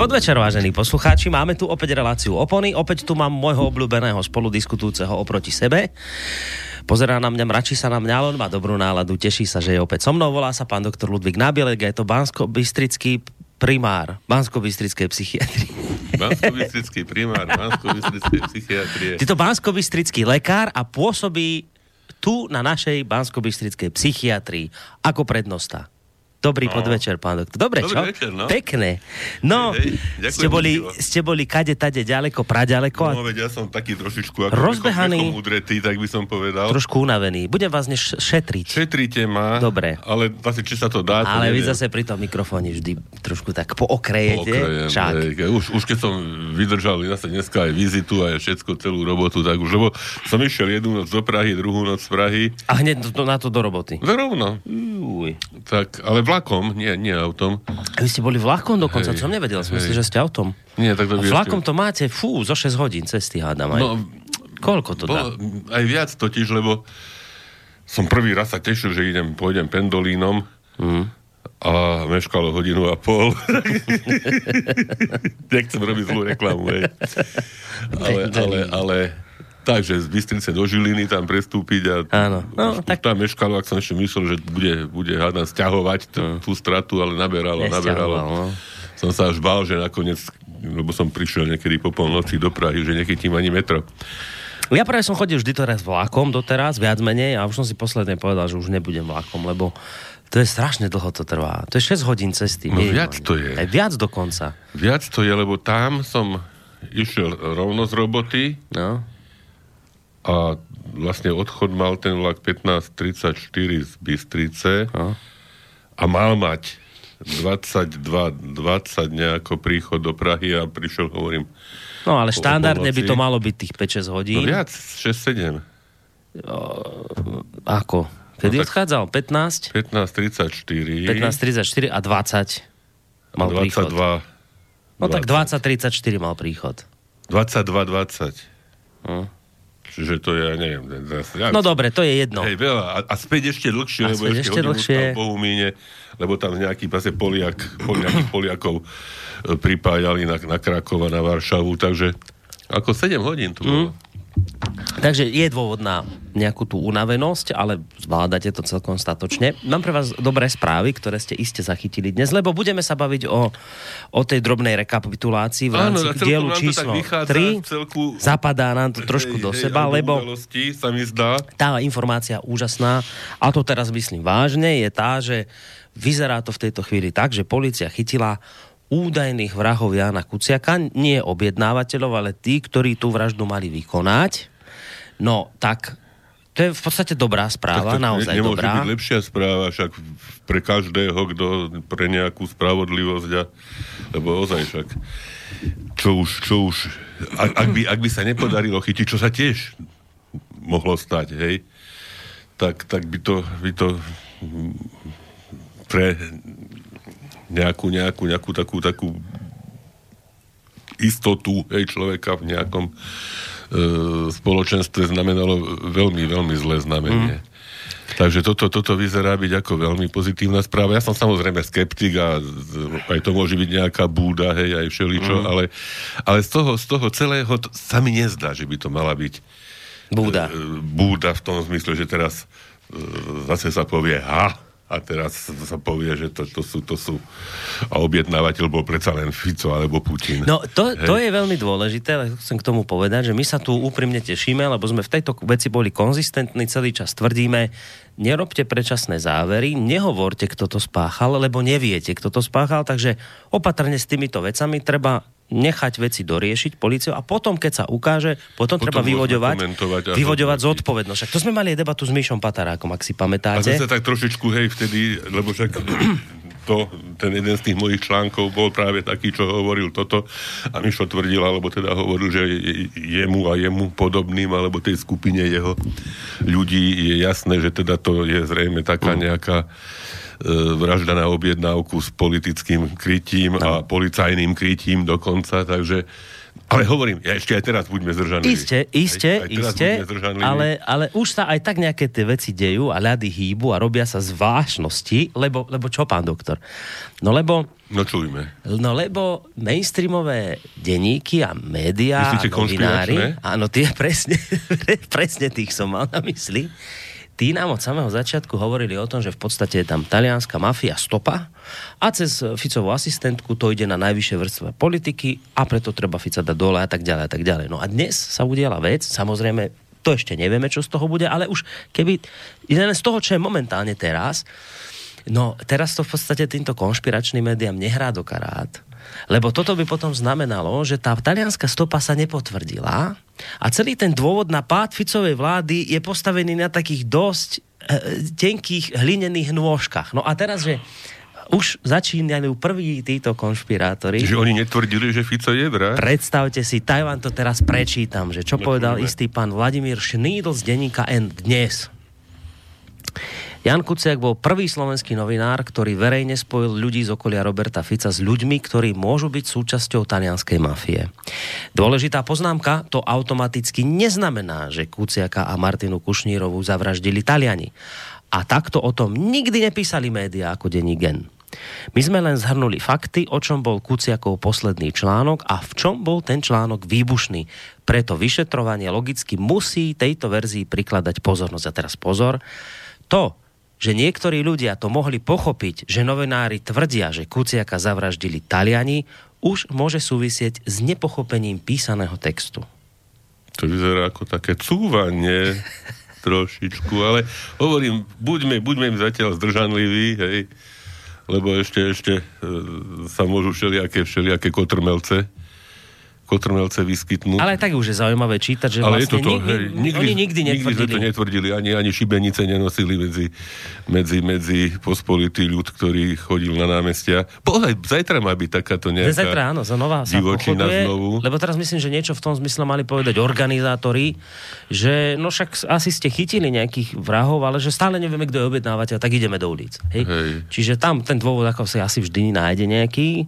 Podvečer, vážení poslucháči. Máme tu opäť reláciu opony. Opäť tu mám môjho obľúbeného spoludiskutujúceho oproti sebe. Pozerá na mňa, mračí sa na mňa, on má dobrú náladu, teší sa, že je opäť so mnou. Volá sa pán doktor Ludvík Nabielek, je to bansko-bystrický primár bansko-bystrickej psychiatrie. Bansko-bystrický primár bansko-bystrickej psychiatrie. Ty to bansko-bystrický lekár a pôsobí tu na našej bansko-bystrickej psychiatrii ako prednosta. Dobrý no. podvečer, pán doktor. Dobre, Dobrý čo? večer, no. Pekné. No, Hej, hej, ste, boli, ste boli kade, tade, ďaleko, praďaleko a No, veď ja som taký trošičku ako Rozbehaný. udretý, tak by som povedal. trošku unavený. Budem vás dnes šetriť. Šetrite ma, Dobre. ale vlastne, či sa to dá, to Ale vy neviem. zase pri tom mikrofóne vždy trošku tak pookrejete. Však. už, už keď som vydržal zase dneska aj vizitu aj všetko, celú robotu, tak už, lebo som išiel jednu noc do Prahy, druhú noc z Prahy, A hneď to, na to do roboty. Uj. tak, ale vlakom, nie, nie autom. A vy ste boli vlakom dokonca, Hej, to som nevedel. Som myslel, že ste autom. Nie, tak A to by vlakom ešte- to máte, fú, zo 6 hodín cesty hádam aj. No, Koľko to dá? Aj viac totiž, lebo som prvý raz sa tešil, že idem, pôjdem pendolínom Mm. a meškalo hodinu a pol. Nechcem robiť zlú reklamu, hej. Ale, ale, ale takže z Bystrice do Žiliny tam prestúpiť a Áno. No, už, tak- tam meškalo, ak som ešte myslel, že bude, bude hádam stiahovať t- tú stratu, ale naberalo, naberalo. No. Som sa až bál, že nakoniec, lebo som prišiel niekedy po polnoci do Prahy, že nechytím ani metro. Ja práve som chodil vždy teraz vlakom doteraz, viac menej, a už som si posledne povedal, že už nebudem vlakom, lebo to je strašne dlho to trvá. To je 6 hodín cesty. No minimálne. viac to je. Aj viac dokonca. Viac to je, lebo tam som išiel rovno z roboty No. A vlastne odchod mal ten vlak 15.34 z Bystrice No. a mal mať 22, 20 nejako príchod do Prahy a prišiel, hovorím, No ale štandardne by to malo byť tých 5-6 no hodín. viac, 6-7. Ako? Kedy No odchádzal? 15? 15.34 15.34 a 20 mal príchod. 22 No tak 20.34 mal príchod. 22.20. Hm. Čiže to je, ja neviem, ja, No dobre, to je jedno. Hej, veľa. A, a späť ešte dlhšie, A lebo ešte, ešte dlhšie. po Humíne, lebo tam nejaký zase Poliak, pol, nejakých Poliakov e, pripájali na, na Krakova, na Varšavu, takže ako 7 hodín tu bolo. Takže je dôvod na nejakú tú unavenosť, ale zvládate to celkom statočne. Mám pre vás dobré správy, ktoré ste iste zachytili dnes, lebo budeme sa baviť o, o tej drobnej rekapitulácii v Áno, rámci celkom dielu číslo vychádza, 3. celku- Zapadá nám to trošku Hej, do hej, seba, lebo sa mi zdá. tá informácia úžasná, a to teraz myslím vážne, je tá, že vyzerá to v tejto chvíli tak, že policia chytila údajných vrahov Jana Kuciaka, nie objednávateľov, ale tí, ktorí tú vraždu mali vykonať. No, tak to je v podstate dobrá správa, to naozaj nemôže dobrá. byť lepšia správa, však pre každého, kto pre nejakú spravodlivosť, a, lebo ozaj však, čo už, čo už, ak, ak, by, ak by sa nepodarilo chytiť, čo sa tiež mohlo stať, hej, tak, tak by to, by to pre nejakú, nejakú, nejakú takú, takú istotu hej, človeka v nejakom e, spoločenstve znamenalo veľmi, veľmi zlé znamenie. Mm. Takže toto, toto vyzerá byť ako veľmi pozitívna správa. Ja som samozrejme skeptik a aj to môže byť nejaká búda, hej, aj všeličo, mm. ale, ale z, toho, z toho celého to, sa mi nezdá, že by to mala byť Búda. e, búda v tom zmysle, že teraz e, zase sa povie ha, a teraz sa povie, že to, to, sú, to sú... A objednávateľ bol predsa len Fico alebo Putin. No to, to je veľmi dôležité, ale chcem k tomu povedať, že my sa tu úprimne tešíme, lebo sme v tejto veci boli konzistentní, celý čas tvrdíme, nerobte predčasné závery, nehovorte, kto to spáchal, lebo neviete, kto to spáchal, takže opatrne s týmito vecami treba nechať veci doriešiť policiou a potom, keď sa ukáže, potom, Potom treba vyvoďovať, a vyvoďovať zodpovednosť. Však to sme mali aj debatu s Míšom Patarákom, ak si A pamätáte. zase tak trošičku, hej, vtedy, lebo však to, ten jeden z tých mojich článkov bol práve taký, čo hovoril toto a Mišo tvrdil, alebo teda hovoril, že je- jemu a jemu podobným, alebo tej skupine jeho ľudí je jasné, že teda to je zrejme taká nejaká e, vražda na objednávku s politickým krytím a policajným krytím dokonca, takže Ale hovorím, ja ešte aj teraz buďme zdržanliví. Iste, iste, Aj- aj teraz iste, ale, ale už sa aj tak nejaké tie veci dejú a ľady hýbu a robia sa zvláštnosti, lebo, lebo čo, pán doktor? No lebo, No čujme. no lebo mainstreamové denníky a médiá Myslíte a novinári, áno, tie presne, presne tých som mal na mysli, tí nám od samého začiatku hovorili o tom, že v podstate je tam talianská mafia stopa a cez Ficovú asistentku to ide na najvyššie vrstve politiky a preto treba Fica dať dole a tak ďalej a tak ďalej. No a dnes sa udiela vec, samozrejme to ešte nevieme, čo z toho bude, ale už keby, len z toho, čo je momentálne teraz, No, teraz to v podstate týmto konšpiračným médiám nehrá do karát, lebo toto by potom znamenalo, že tá talianská stopa sa nepotvrdila a celý ten dôvod na pád Ficovej vlády je postavený na takých dosť e, tenkých hlinených nôžkach. No a teraz, že už začínajú prví títo konšpirátori. Že oni netvrdili, že Fico je vrah? Predstavte si, taj vám to teraz prečítam, že čo No, povedal istý pán Vladimír Šnídl z denníka N dnes. Jan Kuciak bol prvý slovenský novinár, ktorý verejne spojil ľudí z okolia Roberta Fica s ľuďmi, ktorí môžu byť súčasťou talianskej mafie. Dôležitá poznámka, to automaticky neznamená, že Kuciaka a Martinu Kušnírovú zavraždili Taliani. A takto o tom nikdy nepísali médiá ako denní gen. My sme len zhrnuli fakty, o čom bol Kuciakov posledný článok a v čom bol ten článok výbušný. Preto vyšetrovanie logicky musí tejto verzii prikladať pozornosť. A teraz pozor, to, že niektorí ľudia to mohli pochopiť, že novinári tvrdia, že Kuciaka zavraždili Taliani, už môže súvisieť s nepochopením písaného textu. To vyzerá ako také cúvanie trošičku, ale hovorím, buďme, buďme im zatiaľ zdržanliví, hej, lebo ešte, ešte e, sa môžu všelijaké, všelijaké kotrmelce kotrmelce vyskytnúť. Ale tak už je zaujímavé čítať, že Ale je vlastne to to, ni- ni- hej, nikdy, oni nikdy nikdy sme to netvrdili. netvrdili, ani, ani šibenice nenosili medzi, medzi, medzi pospolitý ľud, ktorý chodil na námestia. Pohľad, zajtra má byť takáto nejaká zajtra áno, znova sa divočina pochoduje, znovu. lebo teraz myslím, že niečo v tom zmysle mali povedať organizátori, že no však asi ste chytili nejakých vrahov, ale že stále nevieme, kto je objednávateľ, tak ideme do ulic. Hej? Hej. Čiže tam ten dôvod ako si asi vždy nájde nejaký,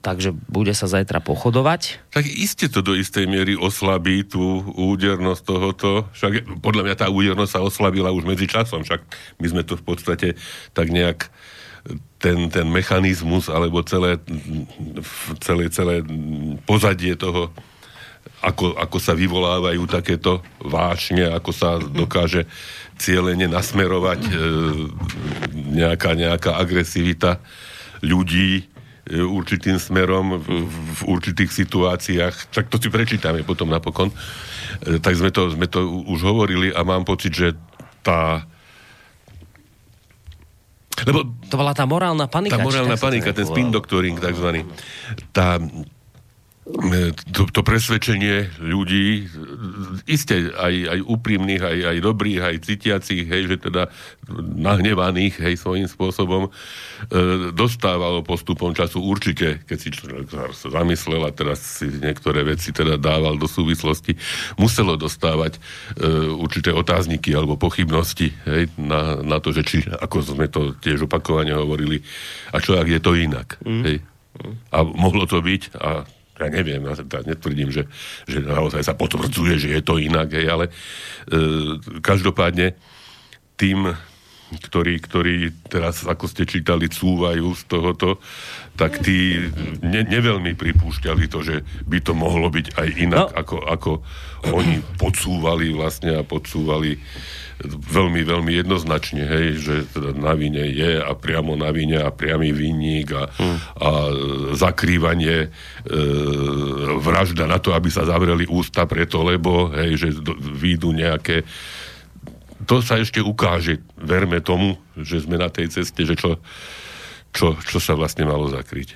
takže bude sa zajtra pochodovať. Tak iste to do istej miery oslabí tú údernosť tohoto. Však podľa mňa tá údernosť sa oslabila už medzi časom. Však my sme to v podstate tak nejak ten, ten mechanizmus alebo celé, celé, celé pozadie toho ako, ako sa vyvolávajú takéto vášne, ako sa dokáže cieľene nasmerovať e, nejaká, nejaká agresivita ľudí určitým smerom v, v určitých situáciách. Tak to si prečítame potom napokon. E, tak sme to, sme to už hovorili a mám pocit, že tá lebo To bola tá morálna panika. tá morálna panika, ten spin doctoring takzvaný. Tá, e, to, to presvedčenie ľudí, e, iste aj, aj úprimných, aj, aj dobrých, aj cítiacich, hej, že teda nahnevaných, hej, svojím spôsobom, e, dostávalo postupom času určite, keď si človek sa zamyslel a teraz si niektoré veci teda dával do súvislosti, muselo dostávať e, určité otázniky alebo pochybnosti hej, na, na to, že či, ako sme to tiež opakovane hovorili, a čo ak je to inak. Mm. Hej. A mohlo to byť a ja neviem, ja teda netvrdím, že, že naozaj sa potvrdzuje, že je to inak, hej, ale e, každopádne tým, ktorí, ktorí teraz, ako ste čítali, cúvajú z tohoto, tak tí ne, neveľmi pripúšťali to, že by to mohlo byť aj inak, No. ako, ako oni podsúvali vlastne a podsúvali veľmi, veľmi jednoznačne, hej, že teda na vine je a priamo na vine a priamy vinník a, Hm. a zakrývanie e, vražda na to, aby sa zavreli ústa preto, lebo hej, že výjdu nejaké to sa ešte ukáže, verme tomu, že sme na tej ceste, že čo, čo, čo sa vlastne malo zakryť.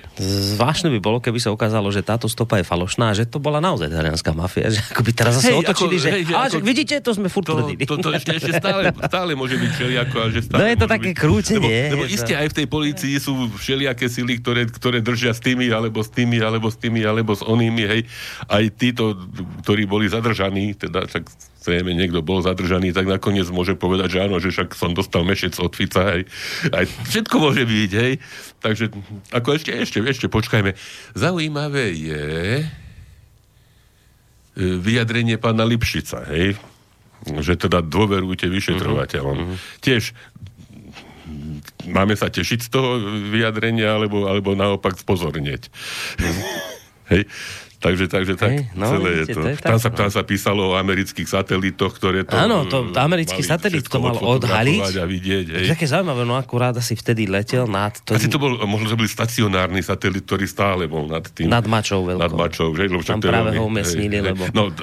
Zvláštne by bolo, keby sa ukázalo, že táto stopa je falošná že to bola naozaj talianská mafia. Že ako by teraz zase Hej, otočili, ako- že, hej, že ako- vidíte, to sme furt To, tvrdili. to, to ešte, ešte stále, stále môže byť všelijako. A že stále No je to také byť, krútenie, Lebo, lebo to- iste aj v tej policii sú všelijaké sily, ktoré, ktoré držia s tými, alebo s tými, alebo s tými, alebo s onými, hej. Aj títo, ktorí boli zadržaní, teda však zrejme niekto bol zadržaný, tak nakoniec môže povedať, že áno, že však som dostal mešec od Fica, hej. Aj všetko môže byť, hej. Takže ako ešte, ešte, ešte počkajme. Zaujímavé je, vyjadrenie pána Lipšica, hej? Že teda dôverujte vyšetrovateľom. Uh-huh. Tiež máme sa tešiť z toho vyjadrenia, alebo, alebo naopak spozornieť. Uh-huh. Hej. Takže, takže tak hey, no, celé vidíte, je to. to je tam, tak, sa, tam no. sa písalo o amerických satelitoch, ktoré to... Áno, to, to americký satelit to mal odhaliť. A vidieť, hej. Také zaujímavé, no akurát asi vtedy letel nad... To... Asi to bol, možno to bol stacionárny satelit, ktorý stále bol nad tým. Nad mačou veľkou. Nad mačou, že? Lebo tam práve ho umiestnili, lebo... No,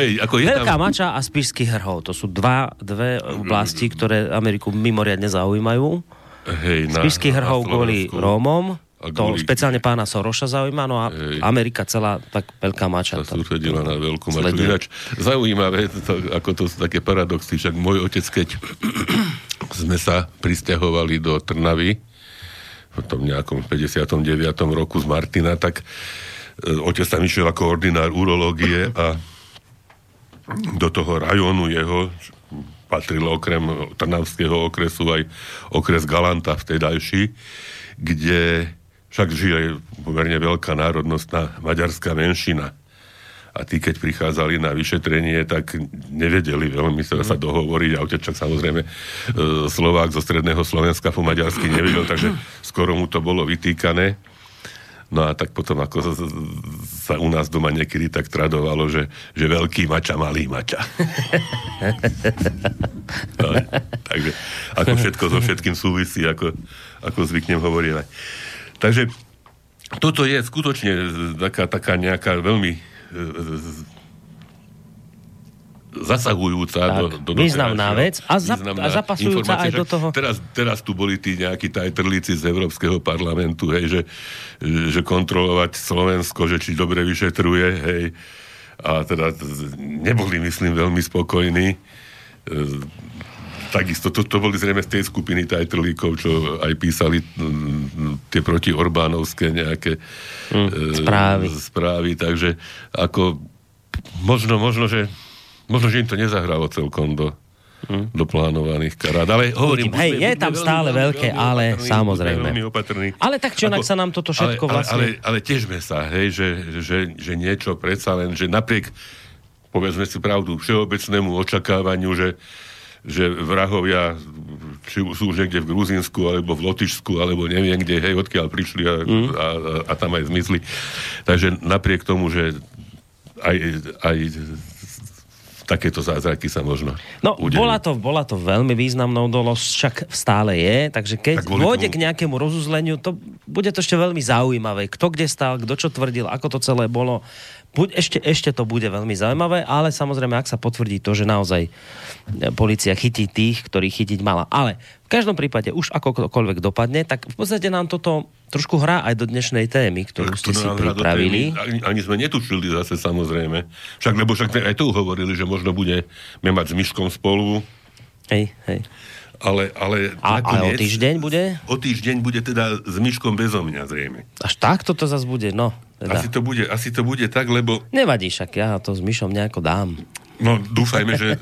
hej, ako je Veľká tam... mača a Spišský hrhov, to sú dva, dve oblasti, ktoré Ameriku mimoriadne zaujímajú. Hej, na, Spišský hrhov kvôli Rómom, to kvôli... speciálne pána Soroša zaujíma, no a Hej. Amerika celá tak veľká mača. Sa sústredila na veľkú maču. Ináč zaujímavé, to, ako to sú také paradoxy, však môj otec, keď sme sa pristahovali do Trnavy v tom nejakom 59. roku z Martina, tak e, otec tam išiel ako ordinár urológie a do toho rajónu jeho patrilo okrem Trnavského okresu aj okres Galanta vtedajší, kde však žije pomerne veľká národnostná maďarská menšina. A tí, keď prichádzali na vyšetrenie, tak nevedeli veľmi sa, sa dohovoriť. A otečak samozrejme e, Slovák zo stredného Slovenska po maďarsky nevedel, takže skoro mu to bolo vytýkané. No a tak potom, ako sa, sa u nás doma niekedy tak tradovalo, že, že veľký mača, malý mača. no, takže ako všetko so všetkým súvisí, ako, ako zvyknem hovoriť. Takže toto je skutočne taká, taká nejaká veľmi e, e, zasahujúca tak, do, do významná vec a, významná a zapasujúca aj do toho. Teraz, teraz tu boli tí nejakí tajtrlíci z Európskeho parlamentu, hej, že, že kontrolovať Slovensko, že či dobre vyšetruje, hej, a teda neboli, myslím, veľmi spokojní. Takisto, to, to boli zrejme z tej skupiny tajtrlíkov, čo aj písali m, tie proti Orbánovské nejaké mm, správy. E, správy, takže ako možno, možno, že možno, že im to nezahralo celkom do, mm. do plánovaných karát. Ale hovorím, Hej, je tam stále veľmi, veľké, veľmi ale opatrný, samozrejme. Veľmi opatrný. Ale tak čo, ako, sa nám toto všetko ale, vlastne... Ale, ale, ale težme sa, hej, že, že, že niečo predsa len, že napriek povedzme si pravdu, všeobecnému očakávaniu, že že vrahovia či sú už niekde v Gruzínsku, alebo v Lotyšsku, alebo neviem kde, hej, odkiaľ prišli a, mm. a, a, a tam aj zmizli. Takže napriek tomu, že aj, aj takéto zázraky sa možno No, bola to, bola to veľmi významnou udalosť, však stále je, takže keď tak dôjde tomu... k nejakému rozuzleniu, to bude to ešte veľmi zaujímavé. Kto kde stál, kto čo tvrdil, ako to celé bolo. Buď, ešte, ešte to bude veľmi zaujímavé, ale samozrejme, ak sa potvrdí to, že naozaj policia chytí tých, ktorých chytiť mala. Ale v každom prípade, už akokoľvek dopadne, tak v podstate nám toto trošku hrá aj do dnešnej témy, ktorú ste si pripravili. Témy, ani, ani sme netušili zase samozrejme. Však, lebo však aj tu hovorili, že možno budeme mať s Myškom spolu. Hej, hej. Ale, ale a, nakoniec, a o týždeň bude? O týždeň bude teda s Myškom bezo mňa zrejme. Až tak toto zase bude, no. Teda. Asi, to bude, asi to bude tak, lebo... Nevadí však, ja to s Myšom nejako dám. No, dúfajme, že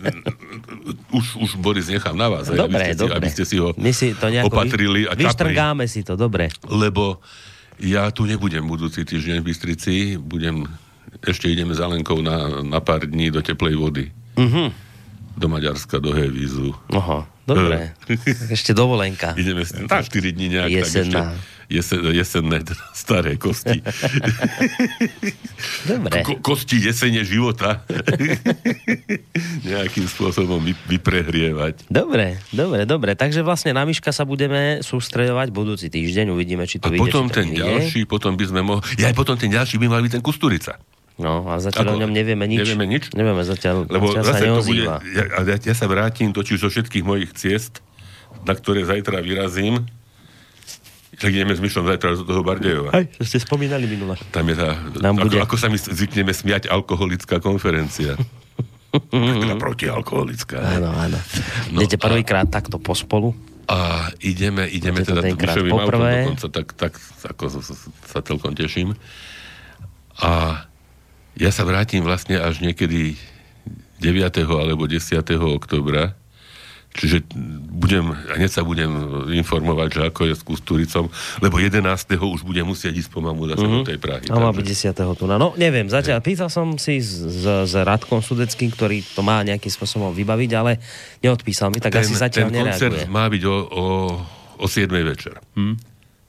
už, už Boris nechám na vás, dobre, aby, ste dobre. Si, aby ste si ho My si to opatrili a Vyštrngáme si to, dobre. Lebo ja tu nebudem budúci týždeň v Bystrici, budem, ešte ideme za Lenkou na, na pár dní do teplej vody. Uh-huh. Do Maďarska, do Hevízu. Aha, dobre. ešte dovolenka. Ideme tak 4 dní nejak. Jesenná. Tak ešte, jesen, jesenné staré kosti. Dobre. Ko, kosti jesene života. Nejakým spôsobom vy, vyprehrievať. Dobre, dobre, dobre. Takže vlastne na Myška sa budeme sústredovať budúci týždeň. Uvidíme, či to A vyjde, potom ten vyjde. ďalší, potom by sme mohli... Ja aj potom ten ďalší by mal byť ten Kusturica. No, a zatiaľ Ako, o ňom nevieme nič. Nevieme nič? Nevieme zatiaľ, Lebo zatiaľ sa neozýva. To bude, ja, ja, ja sa vrátim totiž zo všetkých mojich ciest, na ktoré zajtra vyrazím tak ideme s Myšom zajtra do toho Bardejova. Hej, to ste spomínali minule. Tam je tá, Nám ako, bude... ako sa my zvykneme smiať, alkoholická konferencia. teda protialkoholická. Áno, áno. No, Idete prvýkrát a... takto pospolu? A ideme, ideme teda Myšovým autom dokonca, tak, tak ako sa celkom teším. A ja sa vrátim vlastne až niekedy 9. alebo 10. oktobra, Čiže budem, hneď sa budem informovať, že ako je s Kusturicom, lebo 11. už bude musieť ísť po mamu zase mm-hmm. do tej Prahy. A má byť 10. tu na. No, neviem, zatiaľ pýtal som si s, s, Radkom Sudeckým, ktorý to má nejakým spôsobom vybaviť, ale neodpísal mi, tak ten, asi zatiaľ ten nereaguje. koncert má byť o, o, o 7. večer. Hmm.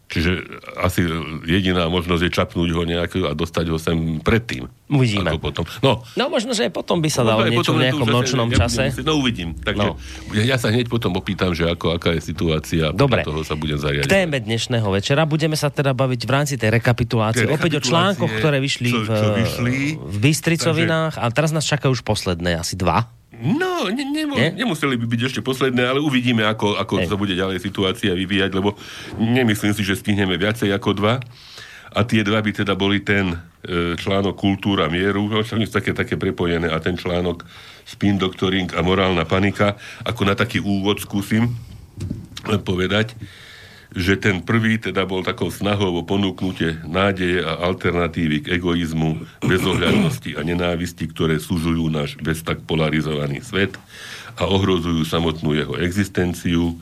Čiže asi jediná možnosť je čapnúť ho nejakú a dostať ho sem predtým. Uvidíme. Ako potom. No, no možno, že potom by sa dalo no, niečo v nejakom nočnom čase. No uvidím. Takže no. ja sa hneď potom opýtam, že ako, aká je situácia. Dobre. toho sa budem zariadiť. K téme dnešného večera budeme sa teda baviť v rámci tej rekapitulácie. Tej Opäť o článkoch, ktoré vyšli, čo, čo vyšli v, v Bystricovinách. Takže... A teraz nás čakajú už posledné, asi dva. No, ne, nemo, ne? nemuseli by byť ešte posledné, ale uvidíme, ako, ako sa bude ďalej situácia vyvíjať, lebo nemyslím si, že stihneme viacej ako dva. A tie dva by teda boli ten e, článok Kultúra mieru, no, sú také, také prepojené, a ten článok Spin Doctoring a morálna panika. Ako na taký úvod skúsim povedať, že ten prvý teda bol takou snahou o ponúknutie nádeje a alternatívy k egoizmu, bezohľadnosti a nenávisti, ktoré súžujú náš bez tak polarizovaný svet a ohrozujú samotnú jeho existenciu.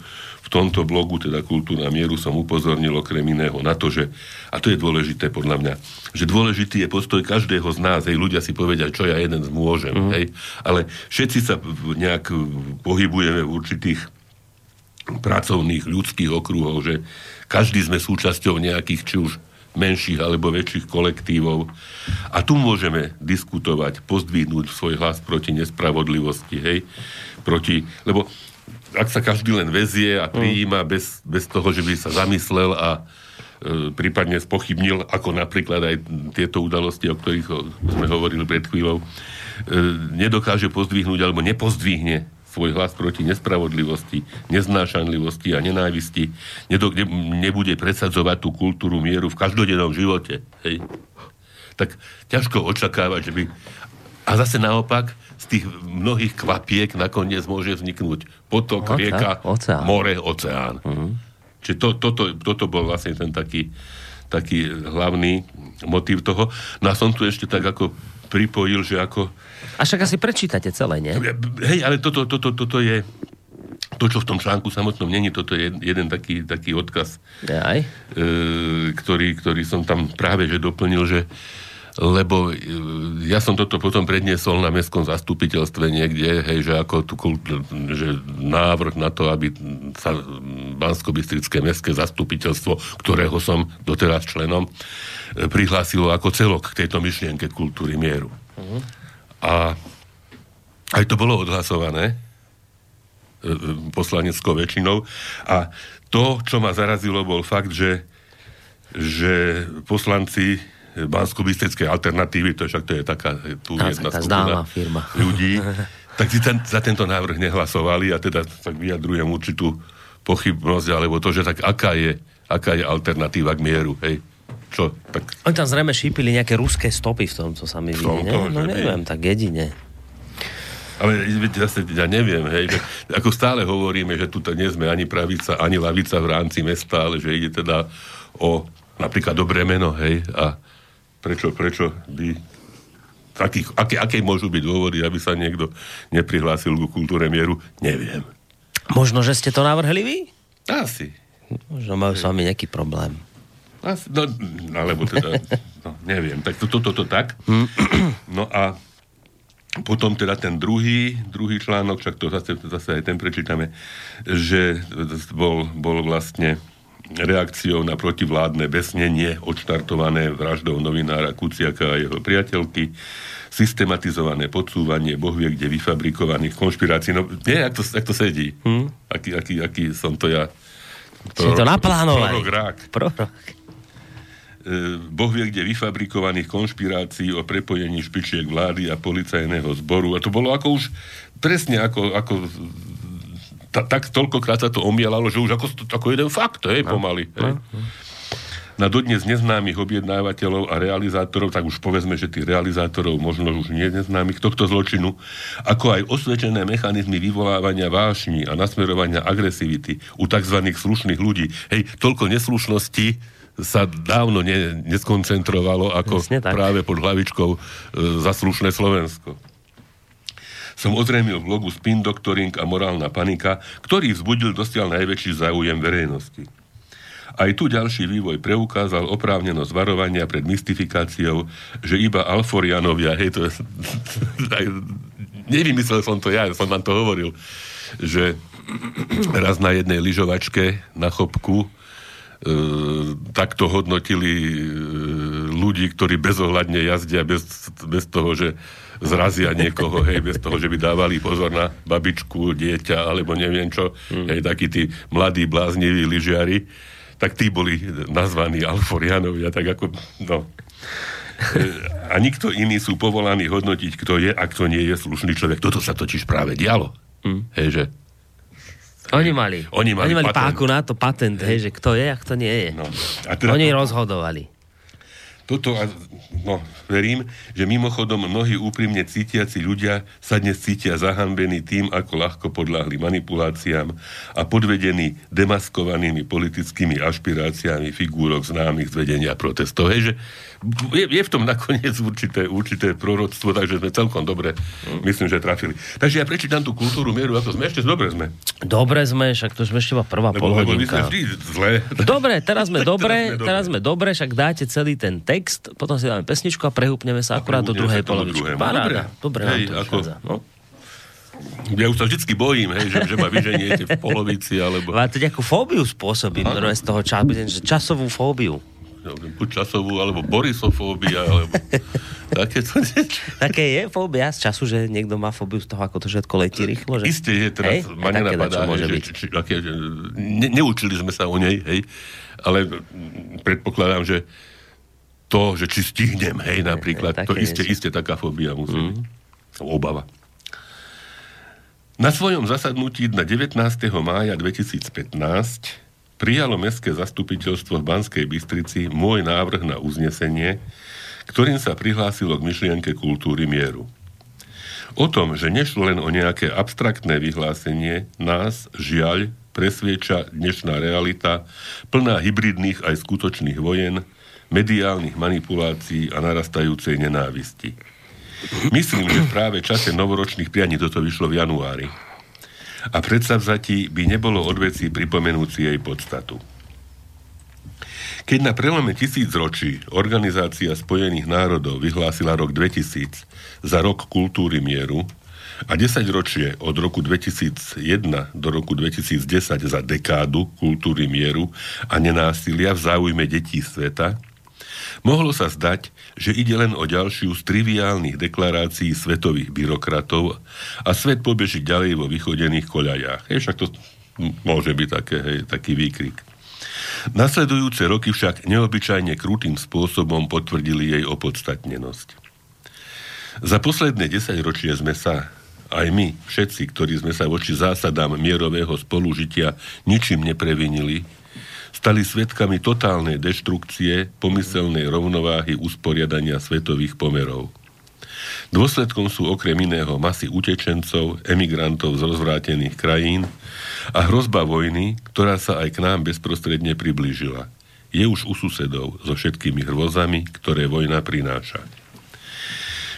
V tomto blogu, teda Kultúra mieru, som upozornil okrem iného na to, že, a to je dôležité podľa mňa, že dôležitý je postoj každého z nás, hej, ľudia si povedia, čo ja jeden zmôžem, mm. hej, ale všetci sa nejak pohybujeme v určitých pracovných ľudských okruhov, že každý sme súčasťou nejakých či už menších alebo väčších kolektívov. A tu môžeme diskutovať, pozdvihnúť svoj hlas proti nespravodlivosti, hej, proti, lebo ak sa každý len vezie a prijíma mm. bez, bez toho, že by sa zamyslel a e, prípadne spochybnil, ako napríklad aj tieto udalosti, o ktorých sme hovorili pred chvíľou, e, nedokáže pozdvihnúť alebo nepozdvihne svoj hlas proti nespravodlivosti, neznášanlivosti a nenávisti, nebude presadzovať tú kultúru mieru v každodennom živote, hej, tak ťažko očakávať, že by... A zase naopak, z tých mnohých kvapiek nakoniec môže vzniknúť potok, Oca, rieka, oceán. more, oceán. Mm-hmm. Čiže to, toto, toto bol vlastne ten taký, taký hlavný motív toho. No a som tu ešte tak ako pripojil, že ako... A však asi prečítate celé, nie? Hej, ale toto, toto, toto je to, čo v tom článku samotnom není, toto je jeden taký, taký odkaz, Aj. E, ktorý, ktorý som tam práve že doplnil, že lebo e, ja som toto potom predniesol na mestskom zastupiteľstve niekde, hej, že ako tu, že návrh na to, aby sa bansko mestské zastupiteľstvo, ktorého som doteraz členom, e, prihlásilo ako celok k tejto myšlienke kultúry mieru. Uh-huh. A aj to bolo odhlasované e, poslaneckou väčšinou a to, čo ma zarazilo, bol fakt, že, že poslanci bansko alternatívy, to však to je taká tu tá, jedna skupina firma. ľudí, tak si ten, za tento návrh nehlasovali a teda tak vyjadrujem určitú pochybnosť, alebo to, že tak aká je, aká je alternatíva k mieru, hej? Čo? Tak... Oni tam zrejme šípili nejaké ruské stopy v tom, co sa mi vidí, ne? No neviem, tak jedine. Ale zase ja neviem, hej, že ako stále hovoríme, že tu nie sme ani pravica, ani lavica v rámci mesta, ale že ide teda o napríklad dobré meno, hej, a prečo, prečo by akých, aké, aké môžu byť dôvody, aby sa niekto neprihlásil ku kultúre mieru, neviem. Možno, že ste to navrhli vy? Asi. Možno majú s vami nejaký problém. Asi, no, alebo teda, no, neviem. Tak toto, toto, to, tak. No a potom teda ten druhý, druhý článok, však to zase, zase aj ten prečítame, že bol, bol vlastne reakciou na protivládne besnenie odštartované vraždou novinára Kuciaka a jeho priateľky, systematizované podsúvanie bohvie, kde vyfabrikovaných konšpirácií. No nie, ak to, ak to sedí. Hmm? Aký, aký, aký som to ja. Prorok, to naplánovali. Prorok rák. Prorok. E, boh vie, kde vyfabrikovaných konšpirácií o prepojení špičiek vlády a policajného zboru. A to bolo ako už presne ako, ako ta, tak toľkokrát sa to omielalo, že už ako, ako jeden fakt, hej, no. pomaly. Hej. No. Na dodnes neznámych objednávateľov a realizátorov, tak už povedzme, že tých realizátorov možno už nie neznámych tohto zločinu, ako aj osvedčené mechanizmy vyvolávania vášni a nasmerovania agresivity u tzv. slušných ľudí. Hej, toľko neslušnosti sa dávno ne, neskoncentrovalo ako práve pod hlavičkou e, za slušné Slovensko som ozrejmil v blogu Spin Doctoring a Morálna panika, ktorý vzbudil dosiaľ najväčší záujem verejnosti. Aj tu ďalší vývoj preukázal oprávnenosť varovania pred mystifikáciou, že iba Alforianovia, hej, to je, nevymyslel som to ja, som vám to hovoril, že raz na jednej lyžovačke na chopku e, takto hodnotili e, ľudí, ktorí bezohľadne jazdia bez, bez toho, že zrazia niekoho, hej, bez toho, že by dávali pozor na babičku, dieťa, alebo neviem čo, mm. hej, takí tí mladí, blázniví lyžiari tak tí boli nazvaní Alforianovia, tak ako, no. E, a nikto iný sú povolaní hodnotiť, kto je a kto nie je slušný človek. Toto sa totiž práve dialo. Mm. Hej, že oni mali, oni mali, oni mali páku na to, patent, hej, že kto je a kto nie je. No. A teda oni to... rozhodovali toto, no, verím, že mimochodom mnohí úprimne cítiaci ľudia sa dnes cítia zahambení tým, ako ľahko podľahli manipuláciám a podvedení demaskovanými politickými ašpiráciami figúrok známych z vedenia protestov. Hej, že je, je v tom nakoniec určité, určité proroctvo, takže sme celkom dobre, myslím, že trafili. Takže ja prečítam tú kultúru mieru, ako sme ešte dobre sme. Dobre sme, však to sme ešte prvá lebo, lebo my sme vždy zle. Dobre, teraz sme dobre, teraz sme dobre, však dáte celý ten text, potom si dáme pesničku a prehúpneme sa akurát do druhej polovičky. Paráda, dobre, Hej, ako, no. Ja už sa vždy bojím, hej, že, že ma vyženiete v polovici, alebo... Ale to nejakú fóbiu spôsobím, z toho času, časovú fóbiu buď časovú, alebo borisofóbia, alebo také to. Také je fóbia z času, že niekto má fóbiu z toho, ako to všetko letí rýchlo? Že... Isté je, teraz hej? ma nenapadá, môže že, či, či, aké, ne, neučili sme sa o nej, hej, ale predpokladám, že to, že či stihnem, hej, napríklad, hej, to isté, isté taká fóbia musí mm. byť. Obava. Na svojom zasadnutí na 19. mája 2015 prijalo Mestské zastupiteľstvo v Banskej Bystrici môj návrh na uznesenie, ktorým sa prihlásilo k myšlienke kultúry mieru. O tom, že nešlo len o nejaké abstraktné vyhlásenie, nás, žiaľ, presvieča dnešná realita, plná hybridných aj skutočných vojen, mediálnych manipulácií a narastajúcej nenávisti. Myslím, že práve čase novoročných prianí toto vyšlo v januári a predsavzatí by nebolo odveci pripomenúci jej podstatu. Keď na prelome tisíc ročí Organizácia spojených národov vyhlásila rok 2000 za rok kultúry mieru a 10 ročie od roku 2001 do roku 2010 za dekádu kultúry mieru a nenásilia v záujme detí sveta, Mohlo sa zdať, že ide len o ďalšiu z triviálnych deklarácií svetových byrokratov a svet pobeží ďalej vo vychodených koľajách. Je, však to môže byť také, hej, taký výkrik. Nasledujúce roky však neobyčajne krutým spôsobom potvrdili jej opodstatnenosť. Za posledné desaťročie sme sa, aj my, všetci, ktorí sme sa voči zásadám mierového spolužitia ničím neprevinili, stali svetkami totálnej deštrukcie pomyselnej rovnováhy usporiadania svetových pomerov. Dôsledkom sú okrem iného masy utečencov, emigrantov z rozvrátených krajín a hrozba vojny, ktorá sa aj k nám bezprostredne priblížila. Je už u susedov so všetkými hrôzami, ktoré vojna prináša.